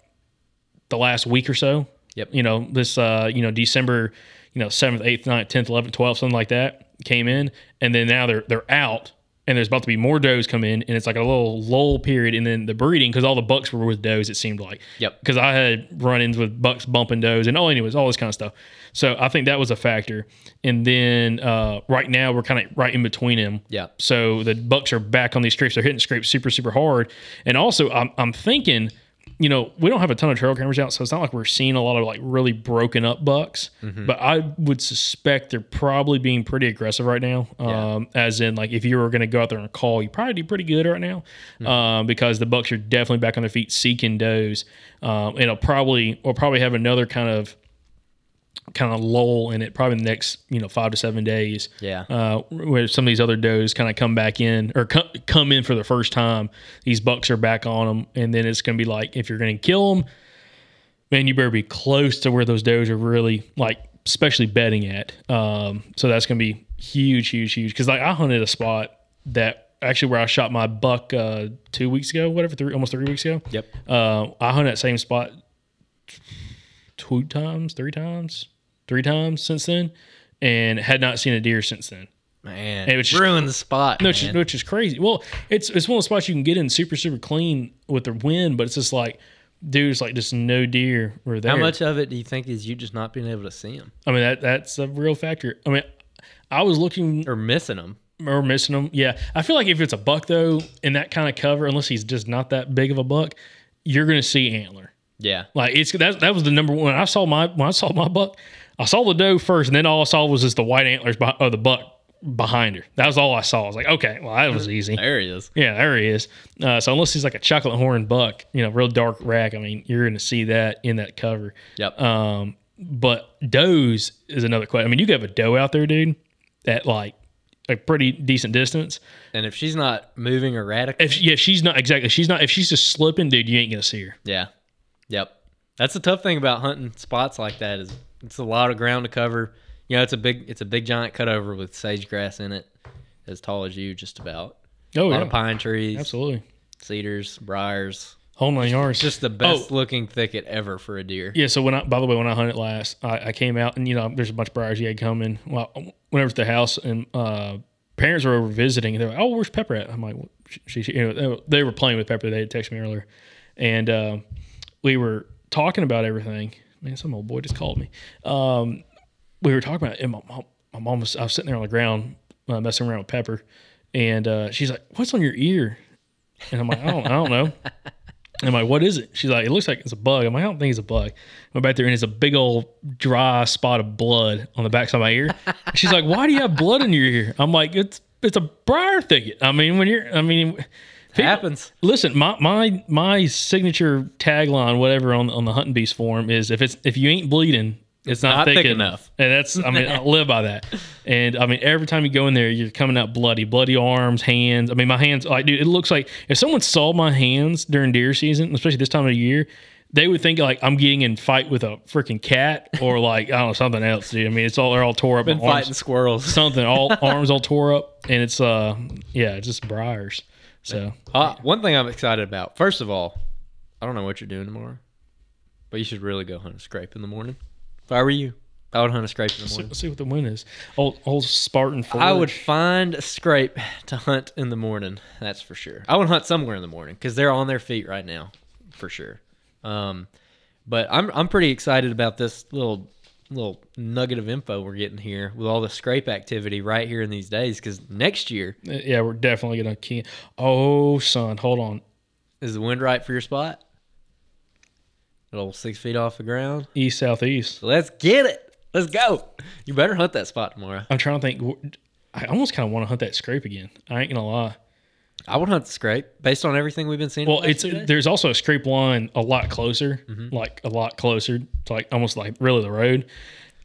the last week or so. Yep. You know, this, uh, you know, December, you know, 7th, 8th, 9th, 10th, 11th, 12th, something like that came in. And then now they're, they're out and there's about to be more does come in and it's like a little lull period. And then the breeding, cause all the bucks were with does, it seemed like. Yep. Cause I had run ins with bucks bumping does and oh, anyways, all this kind of stuff. So I think that was a factor. And then uh, right now we're kind of right in between them. Yeah. So the Bucks are back on these scrapes. They're hitting scrapes super, super hard. And also, I'm, I'm thinking, you know, we don't have a ton of trail cameras out, so it's not like we're seeing a lot of like really broken up bucks. Mhm. But I would suspect they're probably being pretty aggressive right now. Um, as in, like, if you were going to go out there and call, you probably do pretty good right now, um, because the Bucks are definitely back on their feet seeking does. Um, and it'll probably we'll probably have another kind of kind of lull in it probably the next you know five to seven days. Yeah. Uh, where some of these other does kind of come back in or come, come in for the first time. These bucks are back on them, and then it's going to be like if you're going to kill them, man, you better be close to where those does are really like, especially bedding at. Um, so that's going to be huge, huge, huge. Because like I hunted a spot that actually where I shot my buck uh, two weeks ago, whatever, three almost three weeks ago. Yep. Uh, I hunted that same spot two times, three times, three times since then, and had not seen a deer since then. Man, And it ruined the spot. No, which, is- man. which is crazy. Well, it's it's one of the spots you can get in super super clean with the wind, but it's just like, dude, it's like just no deer were there. How much of it do you think is you just not being able to see them I mean, that that's a real factor. I mean, I was looking or missing them? or missing them. Yeah, I feel like if it's a buck though, in that kind of cover, unless he's just not that big of a buck, you're gonna see antler. Yeah. Like it's that that was the number one. I saw my when I saw my buck, I saw the doe first, and then all I saw was just the white antlers beh- of the buck behind her. That was all I saw. I was like, okay, well that was easy. There he is. Yeah, there he is. Uh, so unless he's like a chocolate horn buck, you know, real dark rack, I mean, you're going to see that in that cover. Yep. Um, but does is another question. I mean, you could have a doe out there, dude, at like a pretty decent distance. And if she's not moving erratically, If yeah, she's not exactly. She's not. If she's just slipping, dude, you ain't gonna see her. yeah, yep. That's the tough thing about hunting spots like that is it's a lot of ground to cover. You know, it's a big it's a big giant cutover with sage grass in it, as tall as you, just about. Oh a lot yeah, of pine trees, absolutely. cedars, briars. Whole nine yards. Just the best looking thicket ever for a deer. Yeah. So when I, by the way, when I hunted last, I, I came out and you know there's a bunch of briars you had coming. Well, whenever at the house and uh, parents were over visiting, and they're like, "Oh, where's Pepper at?" I'm like, well, she, she, you know, they were playing with Pepper. They had texted me earlier, and uh, we were talking about everything. Man, some old boy just called me. Um, we were talking about it, and my mom, my mom was I was sitting there on the ground uh, messing around with Pepper, and uh, she's like, "What's on your ear?" And I'm like, "I don't, I don't know." And I'm like, what is it? She's like, it looks like it's a bug. I'm like, I don't think it's a bug. I'm back there and it's a big old dry spot of blood on the backside of my ear. She's like, why do you have blood in your ear? I'm like, it's it's a briar thicket. I mean, when you're, I mean, people- happens. Listen, my my my signature tagline, whatever on on the hunting beast forum is, if it's if you ain't bleeding, it's, not, not thick, thick enough. And that's, I mean, I live by that. And I mean, every time you go in there, you're coming out bloody, bloody arms, hands. I mean, my hands, like, dude, it looks like if someone saw my hands during deer season, especially this time of year, they would think like I'm getting in fight with a freaking cat or like I don't know something else. Dude. I mean, it's all they're all tore up. Been arms- fighting squirrels. something all arms all tore up, and it's uh yeah, just briars. So Uh, one thing I'm excited about. First of all, I don't know what you're doing tomorrow, but you should really go hunt a scrape in the morning. If I were you, I would hunt a scrape in the let's see, morning. let's see what the wind is. Old old Spartan. Forge. I would find a scrape to hunt in the morning. That's for sure. I would hunt somewhere in the morning because they're on their feet right now, for sure. Um, but I'm I'm pretty excited about this little little nugget of info we're getting here with all the scrape activity right here in these days. Because next year Uh, Yeah, we're definitely gonna key. Oh, son, hold on. is the wind right for your spot. Little six feet off the ground. East southeast. Let's get it. Let's go. You better hunt that spot tomorrow. I'm trying to think. I almost kind of want to hunt that scrape again. I ain't gonna lie. I would hunt the scrape based on everything we've been seeing. Well, it's two days. there's also a scrape line a lot closer, Mm-hmm. like a lot closer to like almost like really the road.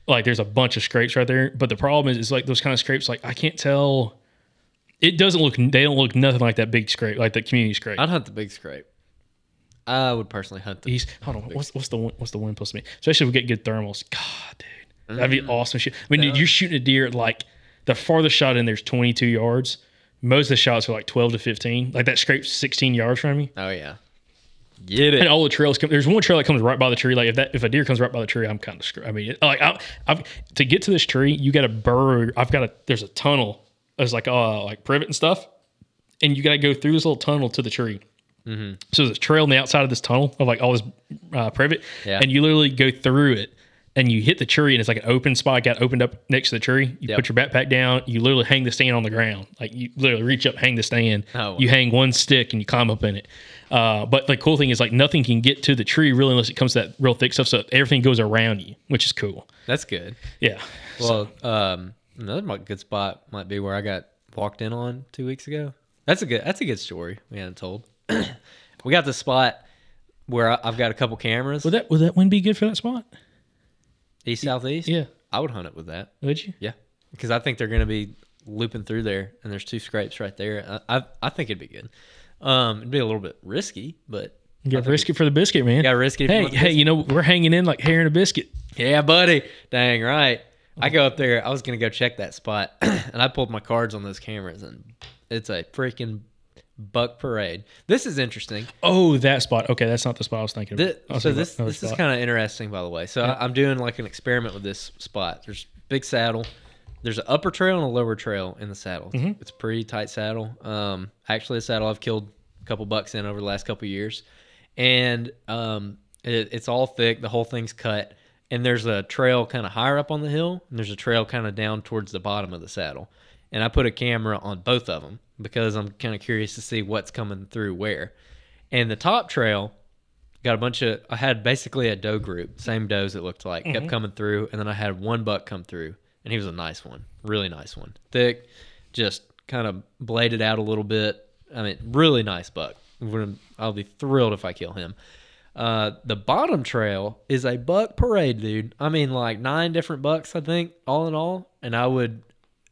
Like there's a bunch of scrapes right there, but the problem is, it's like those kind of scrapes. Like I can't tell. It doesn't look. They don't look nothing like that big scrape, like the community scrape. I'd hunt the big scrape. I would personally hunt the East. Hold on. What's what's the wind- what's the wind supposed to be? Especially if we get good thermals. God, dude, that'd be awesome. Shit. I mean, dude, you're shooting a deer at like the farthest shot in there's 22 yards. Most of the shots are like 12 to 15. Like that scrape's 16 yards from me. Oh yeah. Get it. And all the trails come. There's one trail that comes right by the tree. Like if that if a deer comes right by the tree, I'm kind of screwed. I mean, it- like I, I've to get to this tree, you got to burrow. I've got a there's a tunnel. It's like uh like privet and stuff, and you got to go through this little tunnel to the tree. Mm-hmm. So there's a trail on the outside of this tunnel of like all this uh, privet, Yeah. and you literally go through it, and you hit the tree, and it's like an open spot got opened up next to the tree. You Yep. put your backpack down, you literally hang the stand on the ground, like you literally reach up, hang the stand. Oh, wow. You hang one stick and you climb up in it. Uh, but the cool thing is like nothing can get to the tree really unless it comes to that real thick stuff. So everything goes around you, which is cool. That's good. Yeah. Well, um, another good spot might be where I got walked in on two weeks ago. That's a good. That's a good story we hadn't told. we got the spot where I, I've got a couple cameras. Would that would that wind be good for that spot? East southeast. Yeah. I would hunt it with that. Would you? Yeah, because I think they're going to be looping through there, and there's two scrapes right there. I I, I think it'd be good. Um, it'd be a little bit risky, but You got to risk it for the biscuit, man. gotta risk it if you Hey, want hey, you know we're hanging in like hair in a biscuit. Yeah, buddy. Dang right. I go up there. I was gonna go check that spot, and I pulled my cards on those cameras, and it's a freaking buck parade. This is interesting. Oh, that spot. Okay, that's not the spot I was thinking. Thi- of. I was so thinking this this is kind of interesting, by the way. So Yeah. I, I'm doing like an experiment with this spot. There's big saddle. There's an upper trail and a lower trail in the saddle. Mhm. It's a pretty tight saddle. Um, actually, a saddle I've killed a couple bucks in over the last couple years, and um, it, it's all thick. The whole thing's cut, and there's a trail kind of higher up on the hill, and there's a trail kind of down towards the bottom of the saddle. And I put a camera on both of them because I'm kind of curious to see what's coming through where. And the top trail got a bunch of I had basically a doe group, same does it looked like, kept Mhm. coming through, and then I had one buck come through, and he was a nice one, really nice one, thick, just kind of bladed out a little bit. I mean, really nice buck. I'll be thrilled if I kill him. Uh, the bottom trail is a buck parade, dude. I mean, like nine different bucks, I think, all in all, and I would,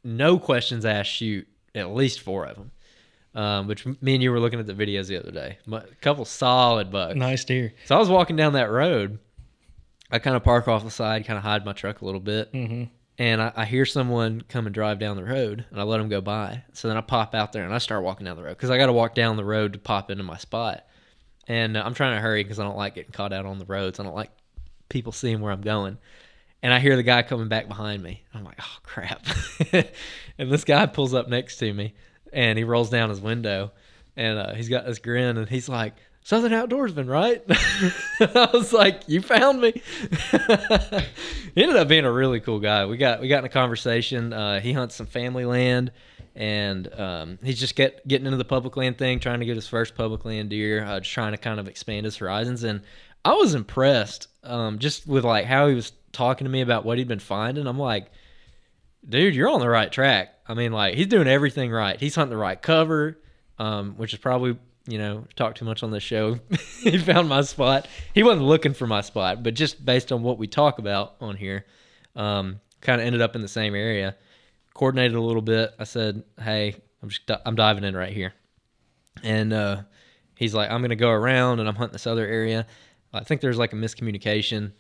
no questions asked, shoot at least four of them. Um, which me and you were looking at the videos the other day. A couple solid bucks. Nice deer. So I was walking down that road. I kind of park off the side, kind of hide my truck a little bit, Mhm. and I, I hear someone come and drive down the road, and I let them go by. So then I pop out there and I start walking down the road because I got to walk down the road to pop into my spot. And uh, I'm trying to hurry because I don't like getting caught out on the roads. I don't like people seeing where I'm going. And I hear the guy coming back behind me. I'm like, oh crap! and this guy pulls up next to me, and he rolls down his window, and uh, he's got this grin, and he's like, "Southern Outdoorsman, right?" I was like, "You found me." he ended up being a really cool guy. We got we got in a conversation. Uh, he hunts some family land, and um, he's just get getting into the public land thing, trying to get his first public land deer, uh, just trying to kind of expand his horizons. And I was impressed, um, just with like how he was talking to me about what he'd been finding. I'm like, dude, you're on the right track. I mean, like he's doing everything right. He's hunting the right cover, um, which is probably you know talk too much on this show. he found my spot. He wasn't looking for my spot, but just based on what we talk about on here, um, kind of ended up in the same area. Coordinated a little bit. I said, hey, I'm just I'm diving in right here, and uh, he's like, I'm gonna go around and I'm hunting this other area. I think there's like a miscommunication.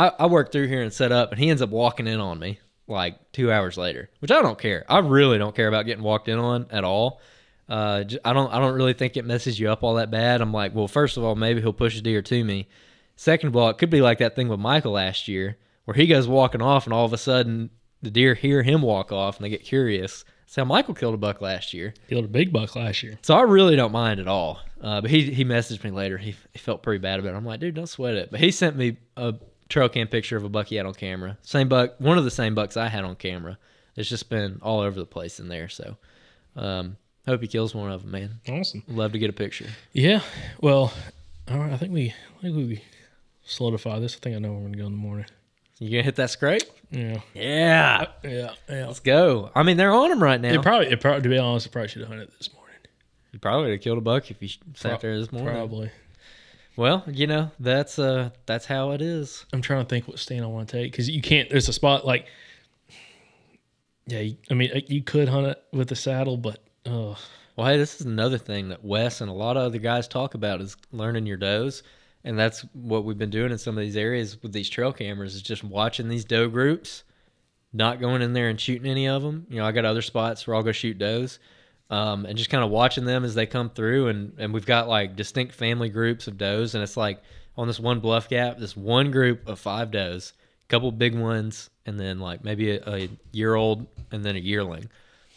I, I worked through here and set up, and he ends up walking in on me like two hours later, which I don't care. I really don't care about getting walked in on at all. Uh, I don't. I don't really think it messes you up all that bad. I'm like, well, first of all, maybe he'll push a deer to me. Second of all, it could be like that thing with Michael last year, where he goes walking off, and all of a sudden the deer hear him walk off, and they get curious. So Michael killed a buck last year. Killed a big buck last year. So I really don't mind at all. Uh, but he he messaged me later. He, he felt pretty bad about it. I'm like, dude, don't sweat it. But he sent me a trail cam picture of a buck he had on camera. Same buck, one of the same bucks I had on camera. It's just been all over the place in there. So um, hope he kills one of them, man. Awesome. Love to get a picture. Yeah. Well, all right. I think we I think we solidify this. I think I know where we're gonna go in the morning. You gonna hit that scrape? Yeah. Yeah. Yeah. Yeah. Let's go. I mean, they're on him right now. It probably, it probably, to be honest, it probably should have hunted this morning. You probably would have killed a buck if you sat there this morning. Probably. Well, you know that's uh that's how it is. I'm trying to think what stand I want to take because you can't. There's a spot like, yeah. you- I mean, you could hunt it with a saddle, but oh, Well, hey, this is another thing that Wes and a lot of other guys talk about is learning your does. And that's what we've been doing in some of these areas with these trail cameras is just watching these doe groups, not going in there and shooting any of them. You know, I got other spots where I'll go shoot does. Um, and just kind of watching them as they come through and, and we've got like distinct family groups of does and it's like on this one bluff gap this one group of five does a couple big ones and then like maybe a, a year old and then a yearling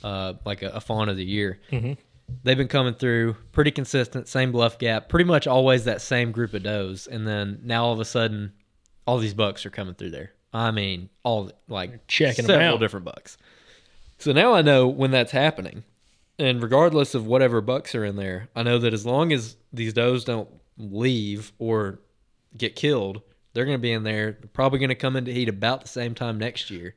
uh, like a, a fawn of the year Mhm. they've been coming through pretty consistent, same bluff gap, pretty much always that same group of does. And then now all of a sudden, all these bucks are coming through there. I mean, all like checking several out. different bucks. So now I know when that's happening, and regardless of whatever bucks are in there, I know that as long as these does don't leave or get killed, they're going to be in there. Probably going to come into heat about the same time next year.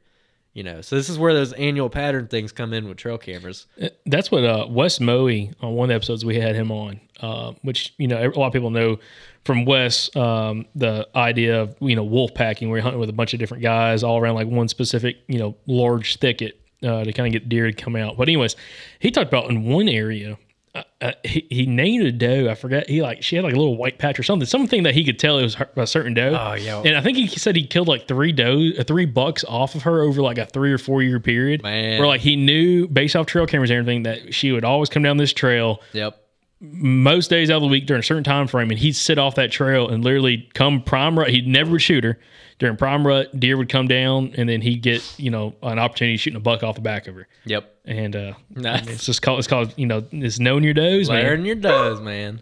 You know, so this is where those annual pattern things come in with trail cameras. That's what uh, Wes Moe on one of the episodes we had him on, uh, which you know a lot of people know from Wes um, the idea of you know wolf packing, where you're hunting with a bunch of different guys all around like one specific you know large thicket uh, to kind of get deer to come out. But anyways, he talked about in one area. Uh, uh, he, he named a doe. I forgot. He like she had like a little white patch or something. Something that he could tell it was her, a certain doe. Oh, yeah. And I think he said he killed like three doe, uh, three bucks off of her over like a three or four year period. Man. where like he knew based off trail cameras and everything that she would always come down this trail Yep. Most days out of the week during a certain time frame, and he'd sit off that trail and literally come prime rut. He'd never shoot her during prime rut. Deer would come down, and then he'd get you know an opportunity shooting a buck off the back of her. Yep. And uh, Nice. I mean, it's just called it's called you know it's knowing your does, man. Layering your does, man.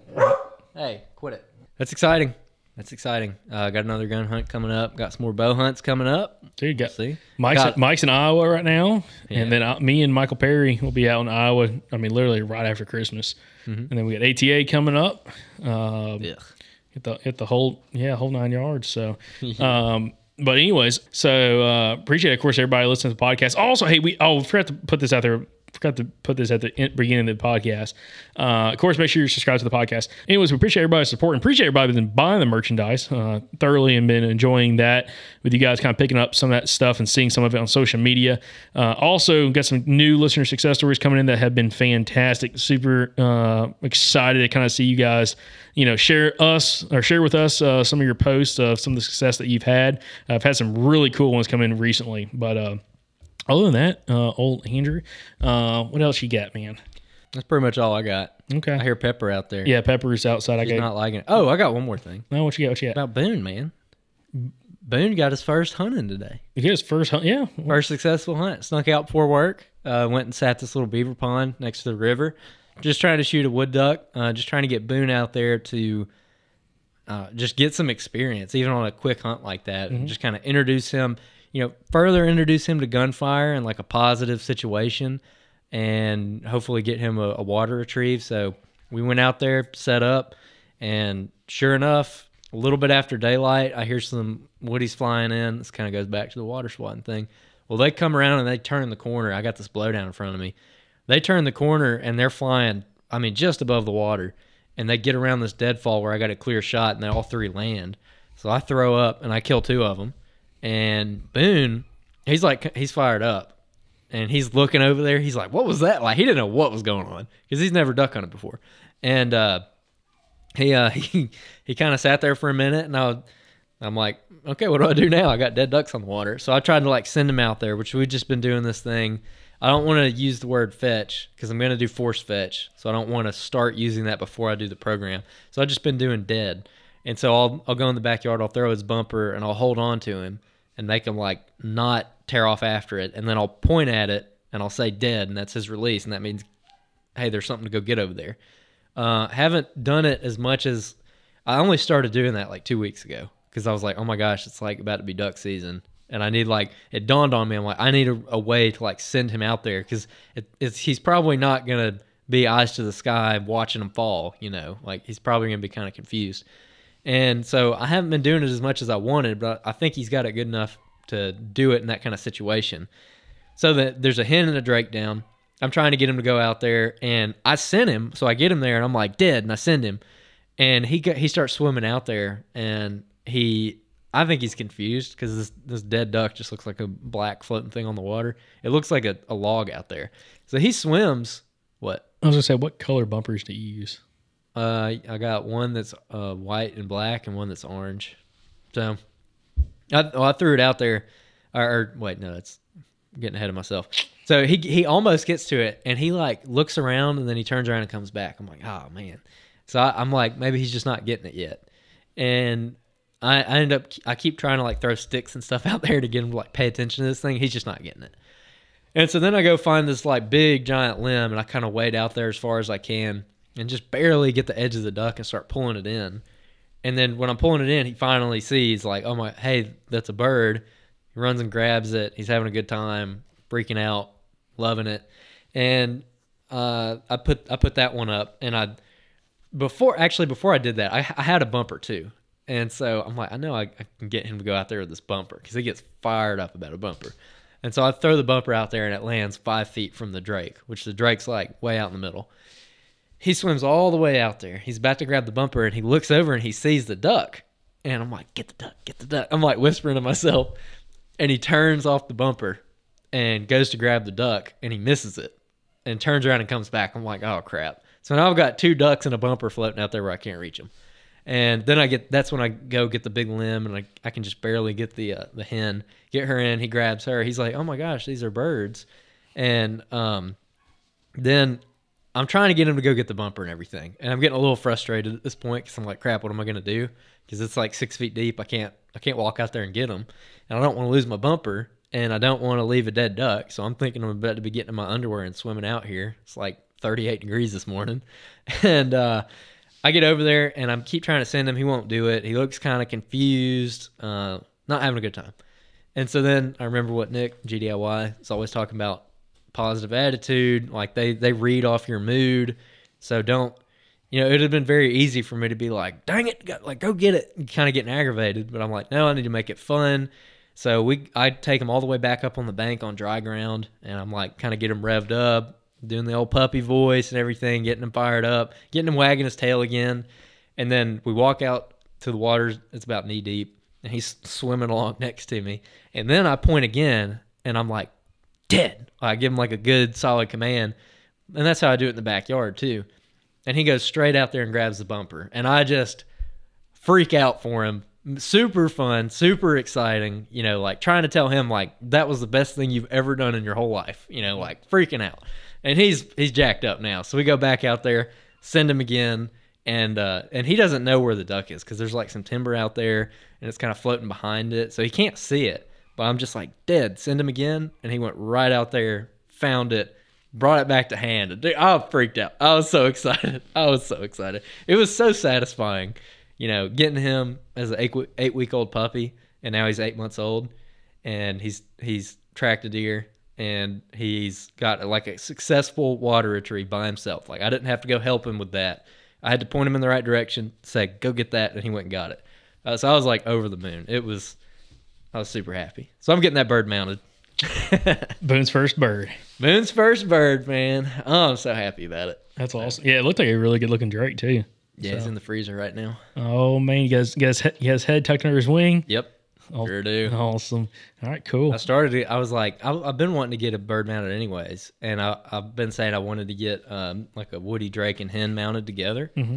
Hey, quit it. That's exciting. That's exciting. Uh, got another gun hunt coming up. Got some more bow hunts coming up. Dude, got See, Mike's Got- Mike's in Iowa right now, Yeah. and then uh, me and Michael Perry will be out in Iowa. I mean, literally right after Christmas, Mhm. and then we got ATA coming up. Um, Ugh. hit the hit the whole yeah whole nine yards. So, um, but anyways, so uh, appreciate it. of course everybody listening to the podcast. Also, hey, we oh forgot to put this out there. Forgot to put this at the beginning of the podcast. Uh, of course, make sure you're subscribed to the podcast. Anyways, we appreciate everybody's support and appreciate everybody been buying the merchandise uh, thoroughly and been enjoying that with you guys kind of picking up some of that stuff and seeing some of it on social media. Uh, also, got some new listener success stories coming in that have been fantastic. Super uh, excited to kind of see you guys you know, share us or share with us uh, some of your posts of some of the success that you've had. I've had some really cool ones come in recently, but uh, other than that, uh, old Andrew, uh, what else you got, man? That's pretty much all I got. Okay. I hear Pepper out there. Yeah, Pepper's outside. I She's got not liking it. Oh, I got one more thing. no. What you got? What you got? About Boone, man. Boone got his first hunting today. You get his first hunt. Yeah, First successful hunt. Snuck out before work. Uh, went and sat this little beaver pond next to the river. Just trying to shoot a wood duck. Uh, just trying to get Boone out there to uh, just get some experience, even on a quick hunt like that. And Mhm. just kind of introduce him, you know, further introduce him to gunfire and like a positive situation, and hopefully get him a, a water retrieve. So we went out there, set up, and sure enough, a little bit after daylight, I hear some woodies flying in. This kind of goes back to the water swatting thing. Well, they come around and they turn the corner. I got this blowdown in front of me. They turn the corner and they're flying, I mean, just above the water. And they get around this deadfall where I got a clear shot and they all three land. So I throw up and I kill two of them. And Boone, he's like, he's fired up. And he's looking over there. He's like, what was that? Like, he didn't know what was going on because he's never duck hunted before. And, uh, he uh he he kind of sat there for a minute and I, I'm like, okay, what do I do now? I got dead ducks on the water. So I tried to like send him out there, which we've just been doing this thing. I don't want to use the word fetch because I'm going to do force fetch. So I don't want to start using that before I do the program. So I've just been doing dead. And so I'll, I'll go in the backyard, I'll throw his bumper and I'll hold on to him and make him like not tear off after it. And then I'll point at it and I'll say dead. And that's his release. And that means, hey, there's something to go get over there. Uh, haven't done it as much as I only started doing that like two weeks ago because I was like, oh my gosh, it's like about to be duck season, and I need like it dawned on me. I'm like, I need a, a way to like send him out there because it, it's he's probably not gonna be eyes to the sky watching him fall. You know, like he's probably gonna be kind of confused. And so I haven't been doing it as much as I wanted, but I think he's got it good enough to do it in that kind of situation. So that there's a hen and a drake down. I'm trying to get him to go out there, and I sent him. So I get him there, and I'm like dead, and I send him, and he he starts swimming out there, and he I think he's confused because this this dead duck just looks like a black floating thing on the water. It looks like a, a log out there. So he swims. What? I was gonna say, what color bumpers do you use? Uh, I got one that's uh, white and black, and one that's orange. So, I, well, I threw it out there. Or, or wait, no, it's I'm getting ahead of myself. So he he almost gets to it, and he like looks around, and then he turns around and comes back. I'm like, oh man. So I, I'm like, maybe he's just not getting it yet. And I, I end up I keep trying to like throw sticks and stuff out there to get him to like pay attention to this thing. He's just not getting it. And so then I go find this like big giant limb, and I kind of wade out there as far as I can, and just barely get the edge of the duck and start pulling it in. And then when I'm pulling it in, he finally sees like, oh my, hey, that's a bird. He runs and grabs it. He's having a good time, freaking out, loving it. And uh, I put I put that one up, and I before actually before I did that, I, I had a bumper too. And so I'm like, I know I, I can get him to go out there with this bumper because he gets fired up about a bumper. And so I throw the bumper out there and it lands five feet from the Drake, which the Drake's like way out in the middle. He swims all the way out there. He's about to grab the bumper and he looks over and he sees the duck. And I'm like, get the duck, get the duck. I'm like whispering to myself. And he turns off the bumper and goes to grab the duck and he misses it and turns around and comes back. I'm like, oh crap. So now I've got two ducks and a bumper floating out there where I can't reach them. And then I get that's when I go get the big limb and I, I can just barely get the uh, the hen, get her in. He grabs her. He's like, oh my gosh, these are birds. And um, then I'm trying to get him to go get the bumper and everything. And I'm getting a little frustrated at this point because I'm like, crap, what am I gonna do? Because it's like six feet deep. I can't I can't walk out there and get him, and I don't want to lose my bumper and I don't want to leave a dead duck. So I'm thinking I'm about to be getting in my underwear and swimming out here. It's like 38 degrees this morning, and uh, I get over there and I keep trying to send him. He won't do it. He looks kind of confused, uh, not having a good time. And so then I remember what Nick GDIY is always talking about positive attitude. Like they they read off your mood. So don't you know, it'd have been very easy for me to be like, dang it, like go get it, kind of getting aggravated. But I'm like, no, I need to make it fun. So we, I take him all the way back up on the bank on dry ground, and I'm like, kind of get him revved up, doing the old puppy voice and everything, getting him fired up, getting him wagging his tail again, and then we walk out to the waters. It's about knee deep, and he's swimming along next to me, and then I point again, and I'm like, dead. I give him like a good solid command, and that's how I do it in the backyard too. And he goes straight out there and grabs the bumper, and I just freak out for him super fun, super exciting. You know, like trying to tell him like that was the best thing you've ever done in your whole life. You know, like freaking out. And he's he's jacked up now. So we go back out there, send him again, and uh, and he doesn't know where the duck is because there's like some timber out there and it's kind of floating behind it, so he can't see it. But I'm just like dead. Send him again, and he went right out there, found it. Brought it back to hand. Dude, I freaked out. I was so excited. I was so excited. It was so satisfying you know, getting him as an eight, eight week old puppy, and now he's eight months old, and he's he's tracked a deer, and he's got like a successful water retrieve by himself. Like I didn't have to go help him with that. I had to point him in the right direction, say go get that, and he went and got it. Uh, so I was like over the moon. It was, I was super happy. So I'm getting that bird mounted. Boone's first bird. Boone's first bird, man. Oh, I'm so happy about it. That's awesome. Yeah, it looked like a really good looking Drake too. Yeah, so. he's in the freezer right now. Oh man, he has, he has, he has head tucked under his wing. Yep. Oh, sure do. Awesome. All right, cool. I started it. I was like, I, have been wanting to get a bird mounted anyways, and I, have been saying I wanted to get um, like a Woody Drake and hen mounted together. Mm-hmm.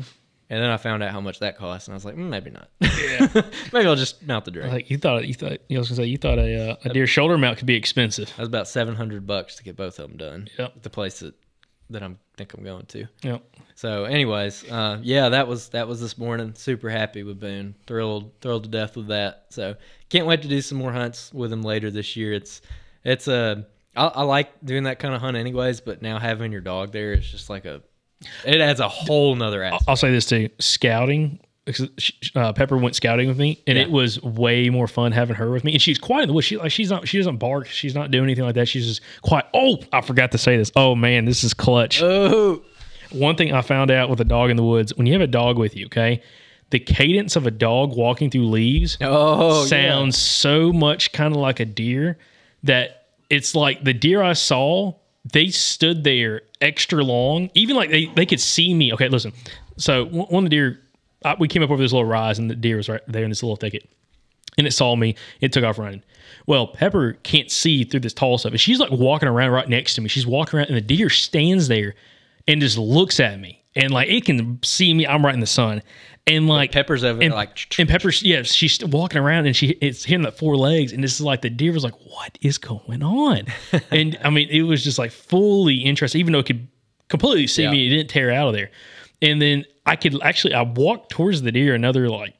And then I found out how much that costs, and I was like, mm, maybe not. Yeah, maybe I'll just mount the Drake. Like you thought, you thought you was gonna say you thought a uh, a deer shoulder mount could be expensive. That was about seven hundred bucks to get both of them done. Yep. The place that that I'm think I'm going to. Yep. So, anyways, uh, yeah, that was that was this morning. Super happy with Boone. Thrilled, thrilled to death with that. So, can't wait to do some more hunts with him later this year. It's it's a I, I like doing that kind of hunt anyways, but now having your dog there, it's just like a it adds a whole nother aspect. I'll say this too: scouting uh, Pepper went scouting with me, and yeah. it was way more fun having her with me. And she's quiet in the woods. She like she's not she doesn't bark. She's not doing anything like that. She's just quiet. Oh, I forgot to say this. Oh man, this is clutch. Oh, one thing I found out with a dog in the woods: when you have a dog with you, okay, the cadence of a dog walking through leaves oh, sounds yeah. so much kind of like a deer that it's like the deer I saw. They stood there extra long, even like they, they could see me. Okay, listen. So one of the deer I, we came up over this little rise, and the deer was right there in this little thicket, and it saw me. It took off running. Well, Pepper can't see through this tall stuff, and she's like walking around right next to me. She's walking around, and the deer stands there and just looks at me, and like it can see me. I'm right in the sun, and like Pepper's over and, like and Pepper's yeah, she's walking around and she it's hitting the four legs, and this is like the deer was like, what is going on? and I mean, it was just like fully interested, even though it could completely see yeah. me, it didn't tear out of there. And then I could actually I walked towards the deer another like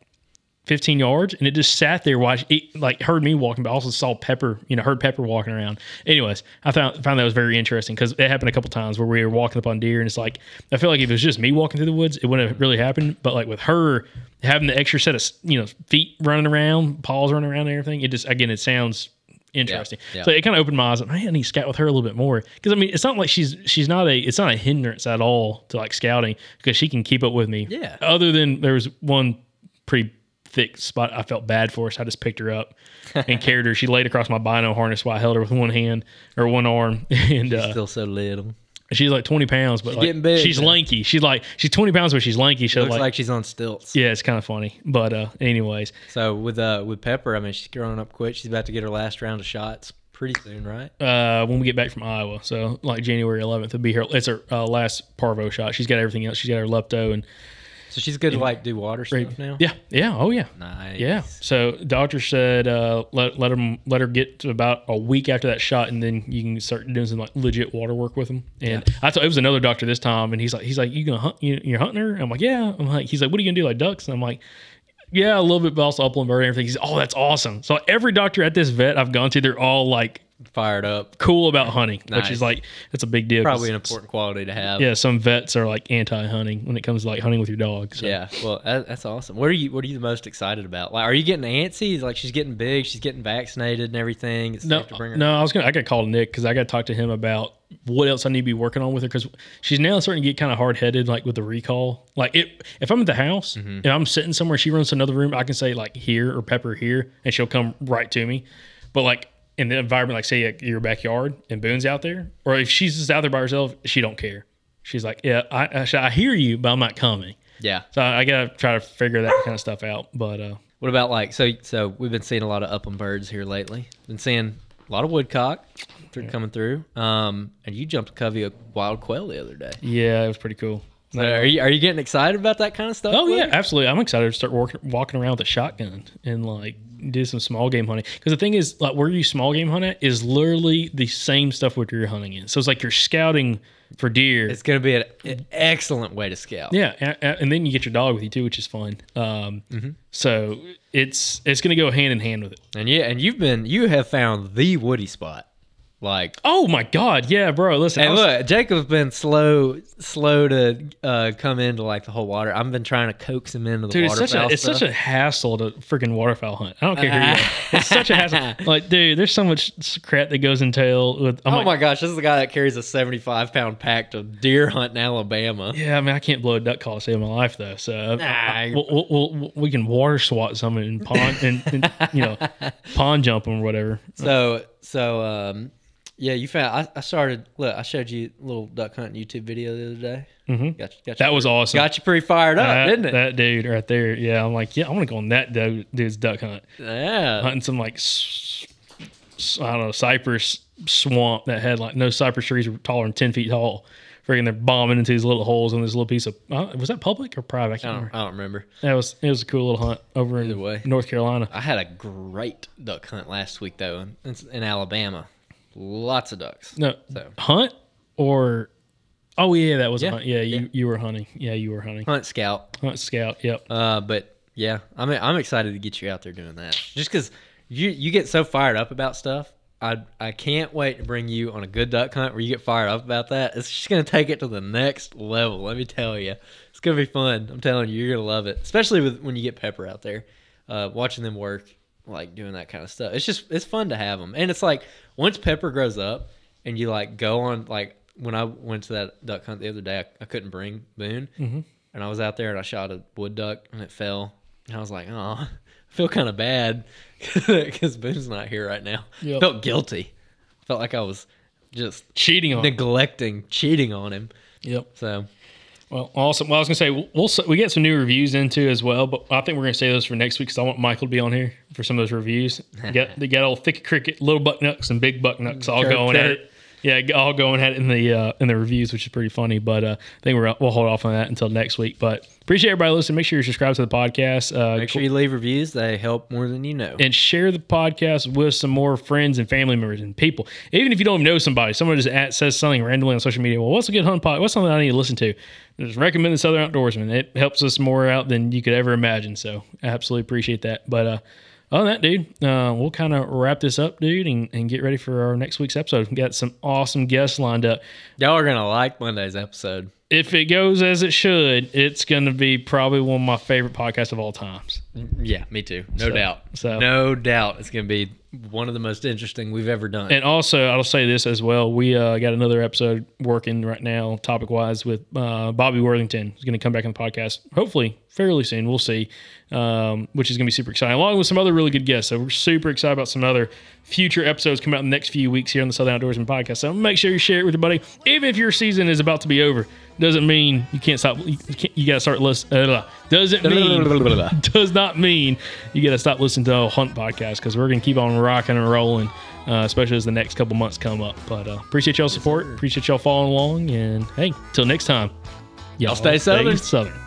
15 yards and it just sat there while it like heard me walking but also saw pepper you know heard pepper walking around anyways i found found that was very interesting because it happened a couple times where we were walking up on deer and it's like i feel like if it was just me walking through the woods it wouldn't have really happened but like with her having the extra set of you know feet running around paws running around and everything it just again it sounds interesting. Yeah, yeah. So it kind of opened my eyes. Like, man, I need to scout with her a little bit more because I mean, it's not like she's she's not a it's not a hindrance at all to like scouting because she can keep up with me. Yeah. Other than there was one pretty thick spot. I felt bad for her, so I just picked her up and carried her. She laid across my bino harness while I held her with one hand or one arm, and She's uh, still so little. she's like twenty pounds, but She's like, getting big, she's lanky. She's like she's twenty pounds, but she's lanky. So Looks like, like, she's on stilts. yeah, it's kind of funny. But uh, anyways, So with uh with Pepper, I mean, she's growing up quick. She's about to get her last round of shots pretty soon, right? uh, when we get back from Iowa, so like January 11th, will be her. It's her uh, last parvo shot. She's got everything else. She's got her lepto and So she's good to like do water stuff now. Yeah, yeah, oh yeah, Nice. yeah. So doctor said uh, let let them let her get to about a week after that shot, and then you can start doing some like legit water work with them. And I thought it was another doctor this time, and he's like he's like you gonna hunt you, you're hunting her? I'm like yeah. I'm like he's like what are you gonna do like ducks? And I'm like. Yeah, a little bit, but also upland bird and everything. He's oh, that's awesome. So every doctor at this vet I've gone to, they're all like Fired up. cool about hunting, which is like it's a big deal. Probably an important quality to have. Yeah, some vets are like anti-hunting when it comes to like hunting with your dog. So. Yeah, well, that, that's awesome. What are you What are you the most excited about? Like, are you getting antsy? Like, she's getting big, she's getting vaccinated and everything. It's No, to bring her. no, I was gonna. I got to call Nick because I got to talk to him about what else I need to be working on with her because she's now starting to get kind of hard headed, like with the recall. Like it, if I'm at the house, Mm-hmm. if I'm sitting somewhere, she runs to another room, I can say like here or Pepper here, and she'll come right to me. But like in the environment, like say like, your backyard and Boone's out there, or if she's just out there by herself, she don't care. She's like, yeah, I, I, I hear you, but I'm not coming. Yeah. So I, I gotta try to figure that kind of stuff out. But uh, What about like so? So we've been seeing a lot of upland birds here lately. Been seeing a lot of woodcock through, coming through. Um, and you jumped a covey of wild quail the other day. yeah, it was pretty cool. So are you are you getting excited about that kind of stuff? Oh yeah, absolutely. I'm excited to start walking around with a shotgun and like do some small game hunting. Because the thing is, like where you small game hunt at is literally the same stuff what you're hunting in. So it's like you're scouting for deer. It's going to be an, an excellent way to scout. yeah, a- a- and then you get your dog with you too, which is fun. Um, Mm-hmm. So it's it's gonna go hand in hand with it. And yeah, and you've been you have found the woody spot. Like Oh my god, yeah, bro. Listen, I And was- look, Jacob's been slow, slow to uh, come into like the whole water. I've been trying to coax him into the Dude, it's such a it's such a hassle to freaking waterfowl hunt. I don't care who you are. It's such a hassle. Like, dude, there's so much crap that goes into with. I'm oh like, my gosh, this is the guy that carries a seventy-five pound pack to deer hunt in Alabama. Yeah, I mean, I can't blow a duck call to save my life though. So uh, Nah, we'll, we'll, we'll, we can water swat some and pond and, and you know pond jump them or whatever. So, so um, yeah, you found. I, I started. Look, I showed you a little duck hunting YouTube video the other day. Mhm. Got you, got you That was pretty- awesome. Got you pretty fired up, that, didn't it? That dude right there. Yeah, I'm like, yeah, I want to go on that dude, dude's duck hunt. yeah. Hunting some like, I don't know, cypress swamp that had like no cypress trees were taller than ten feet tall. Freaking, they're bombing into these little holes in this little piece of. Uh, was that public or private? I I can't don't, remember. I don't remember. That was it was a cool little hunt over in way. North Carolina. I had a great duck hunt last week though, in, in Alabama. Lots of ducks. No, So. hunt or oh yeah, that was Yeah, a hunt. Yeah, you yeah. you were hunting. Yeah, you were hunting. Hunt scout. Hunt scout. Yep. Uh, but yeah, I'm I'm excited to get you out there doing that. Just because you you get so fired up about stuff. I I can't wait to bring you on a good duck hunt where you get fired up about that. It's just gonna take it to the next level. Let me tell you, it's gonna be fun. I'm telling you, you're gonna love it, especially with when you get Pepper out there, uh, watching them work, like doing that kind of stuff. It's just it's fun to have them, and it's like once Pepper grows up and you like go on like when I went to that duck hunt the other day, I, I couldn't bring Boone, Mhm. and I was out there and I shot a wood duck and it fell, and I was like, oh, I feel kind of bad because Boone's not here right now. Yep. Felt guilty. Felt like I was just Cheating on. neglecting, cheating on him. Yep. So Well, awesome. Well, I was gonna say we'll, we'll we get some new reviews into as well, but I think we're gonna save those for next week because I want Michael to be on here for some of those reviews. Got they got old thick cricket, little buck nucks, and big buck nucks all going at it. Yeah, all going at it in the uh, in the reviews, which is pretty funny. But uh, I think we're, we'll hold off on that until next week. But appreciate everybody listening. Make sure you subscribe to the podcast. Uh, make sure you leave reviews. They help more than you know. and share the podcast with some more friends and family members and people. Even if you don't know somebody, someone just at, says something randomly on social media. Well, what's a good hunt pod? What's something I need to listen to? Just recommend the Southern Outdoorsman. It helps us more out than you could ever imagine. So absolutely appreciate that. But than that, dude, uh, we'll kind of wrap this up, dude, and, and get ready for our next week's episode. We got some awesome guests lined up. Y'all are gonna like Monday's episode. If it goes as it should, it's going to be probably one of my favorite podcasts of all times. Yeah, me too. No So- doubt. so- no doubt, it's going to be one of the most interesting we've ever done. And also, I'll say this as well. We uh, got another episode working right now, topic wise, with uh, Bobby Worthington. He's going to come back on the podcast, hopefully fairly soon. We'll see, um, which is going to be super exciting, along with some other really good guests. So we're super excited about some other future episodes coming out in the next few weeks here on the Southern Outdoorsman podcast. So make sure you share it with your buddy. Even if your season is about to be over, doesn't mean you can't stop. You, can't, you got to start listening. Uh, doesn't mean does not mean you got to stop listening to the Hunt podcast because we're going to keep on rocking and rolling, uh, especially as the next couple months come up. But uh, appreciate y'all support. Appreciate y'all following along. And hey, till next time, y'all stay Southern. southern.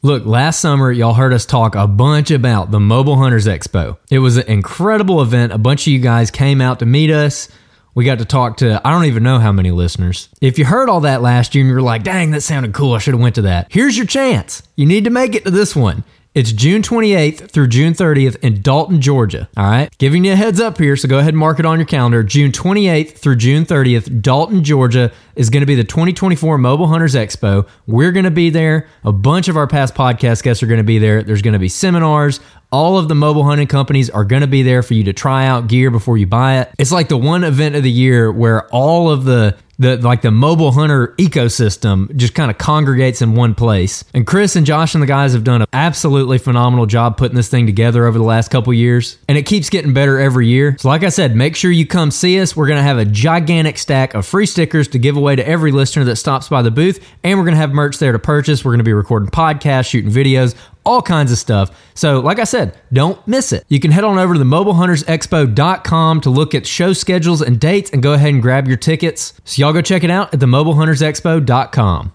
Look, last summer, y'all heard us talk a bunch about the Mobile Hunters Expo. It was an incredible event. A bunch of you guys came out to meet us. We got to talk to I don't even know how many listeners. If you heard all that last year and you're like, "Dang, that sounded cool. I should have went to that." Here's your chance. You need to make it to this one. It's June 28th through June 30th in Dalton, Georgia. All right. Giving you a heads up here, so go ahead and mark it on your calendar. June 28th through June 30th, Dalton, Georgia is going to be the 2024 Mobile Hunters Expo. We're going to be there. A bunch of our past podcast guests are going to be there. There's going to be seminars. All of the mobile hunting companies are going to be there for you to try out gear before you buy it. It's like the one event of the year where all of the the like the mobile hunter ecosystem just kind of congregates in one place. And Chris and Josh and the guys have done an absolutely phenomenal job putting this thing together over the last couple years. And it keeps getting better every year. So like I said, make sure you come see us. We're going to have a gigantic stack of free stickers to give away to every listener that stops by the booth, and we're going to have merch there to purchase. We're going to be recording podcasts, shooting videos, all kinds of stuff. So, like I said, don't miss it. You can head on over to the mobilehuntersexpo.com to look at show schedules and dates and go ahead and grab your tickets. So, y'all go check it out at the mobilehuntersexpo.com.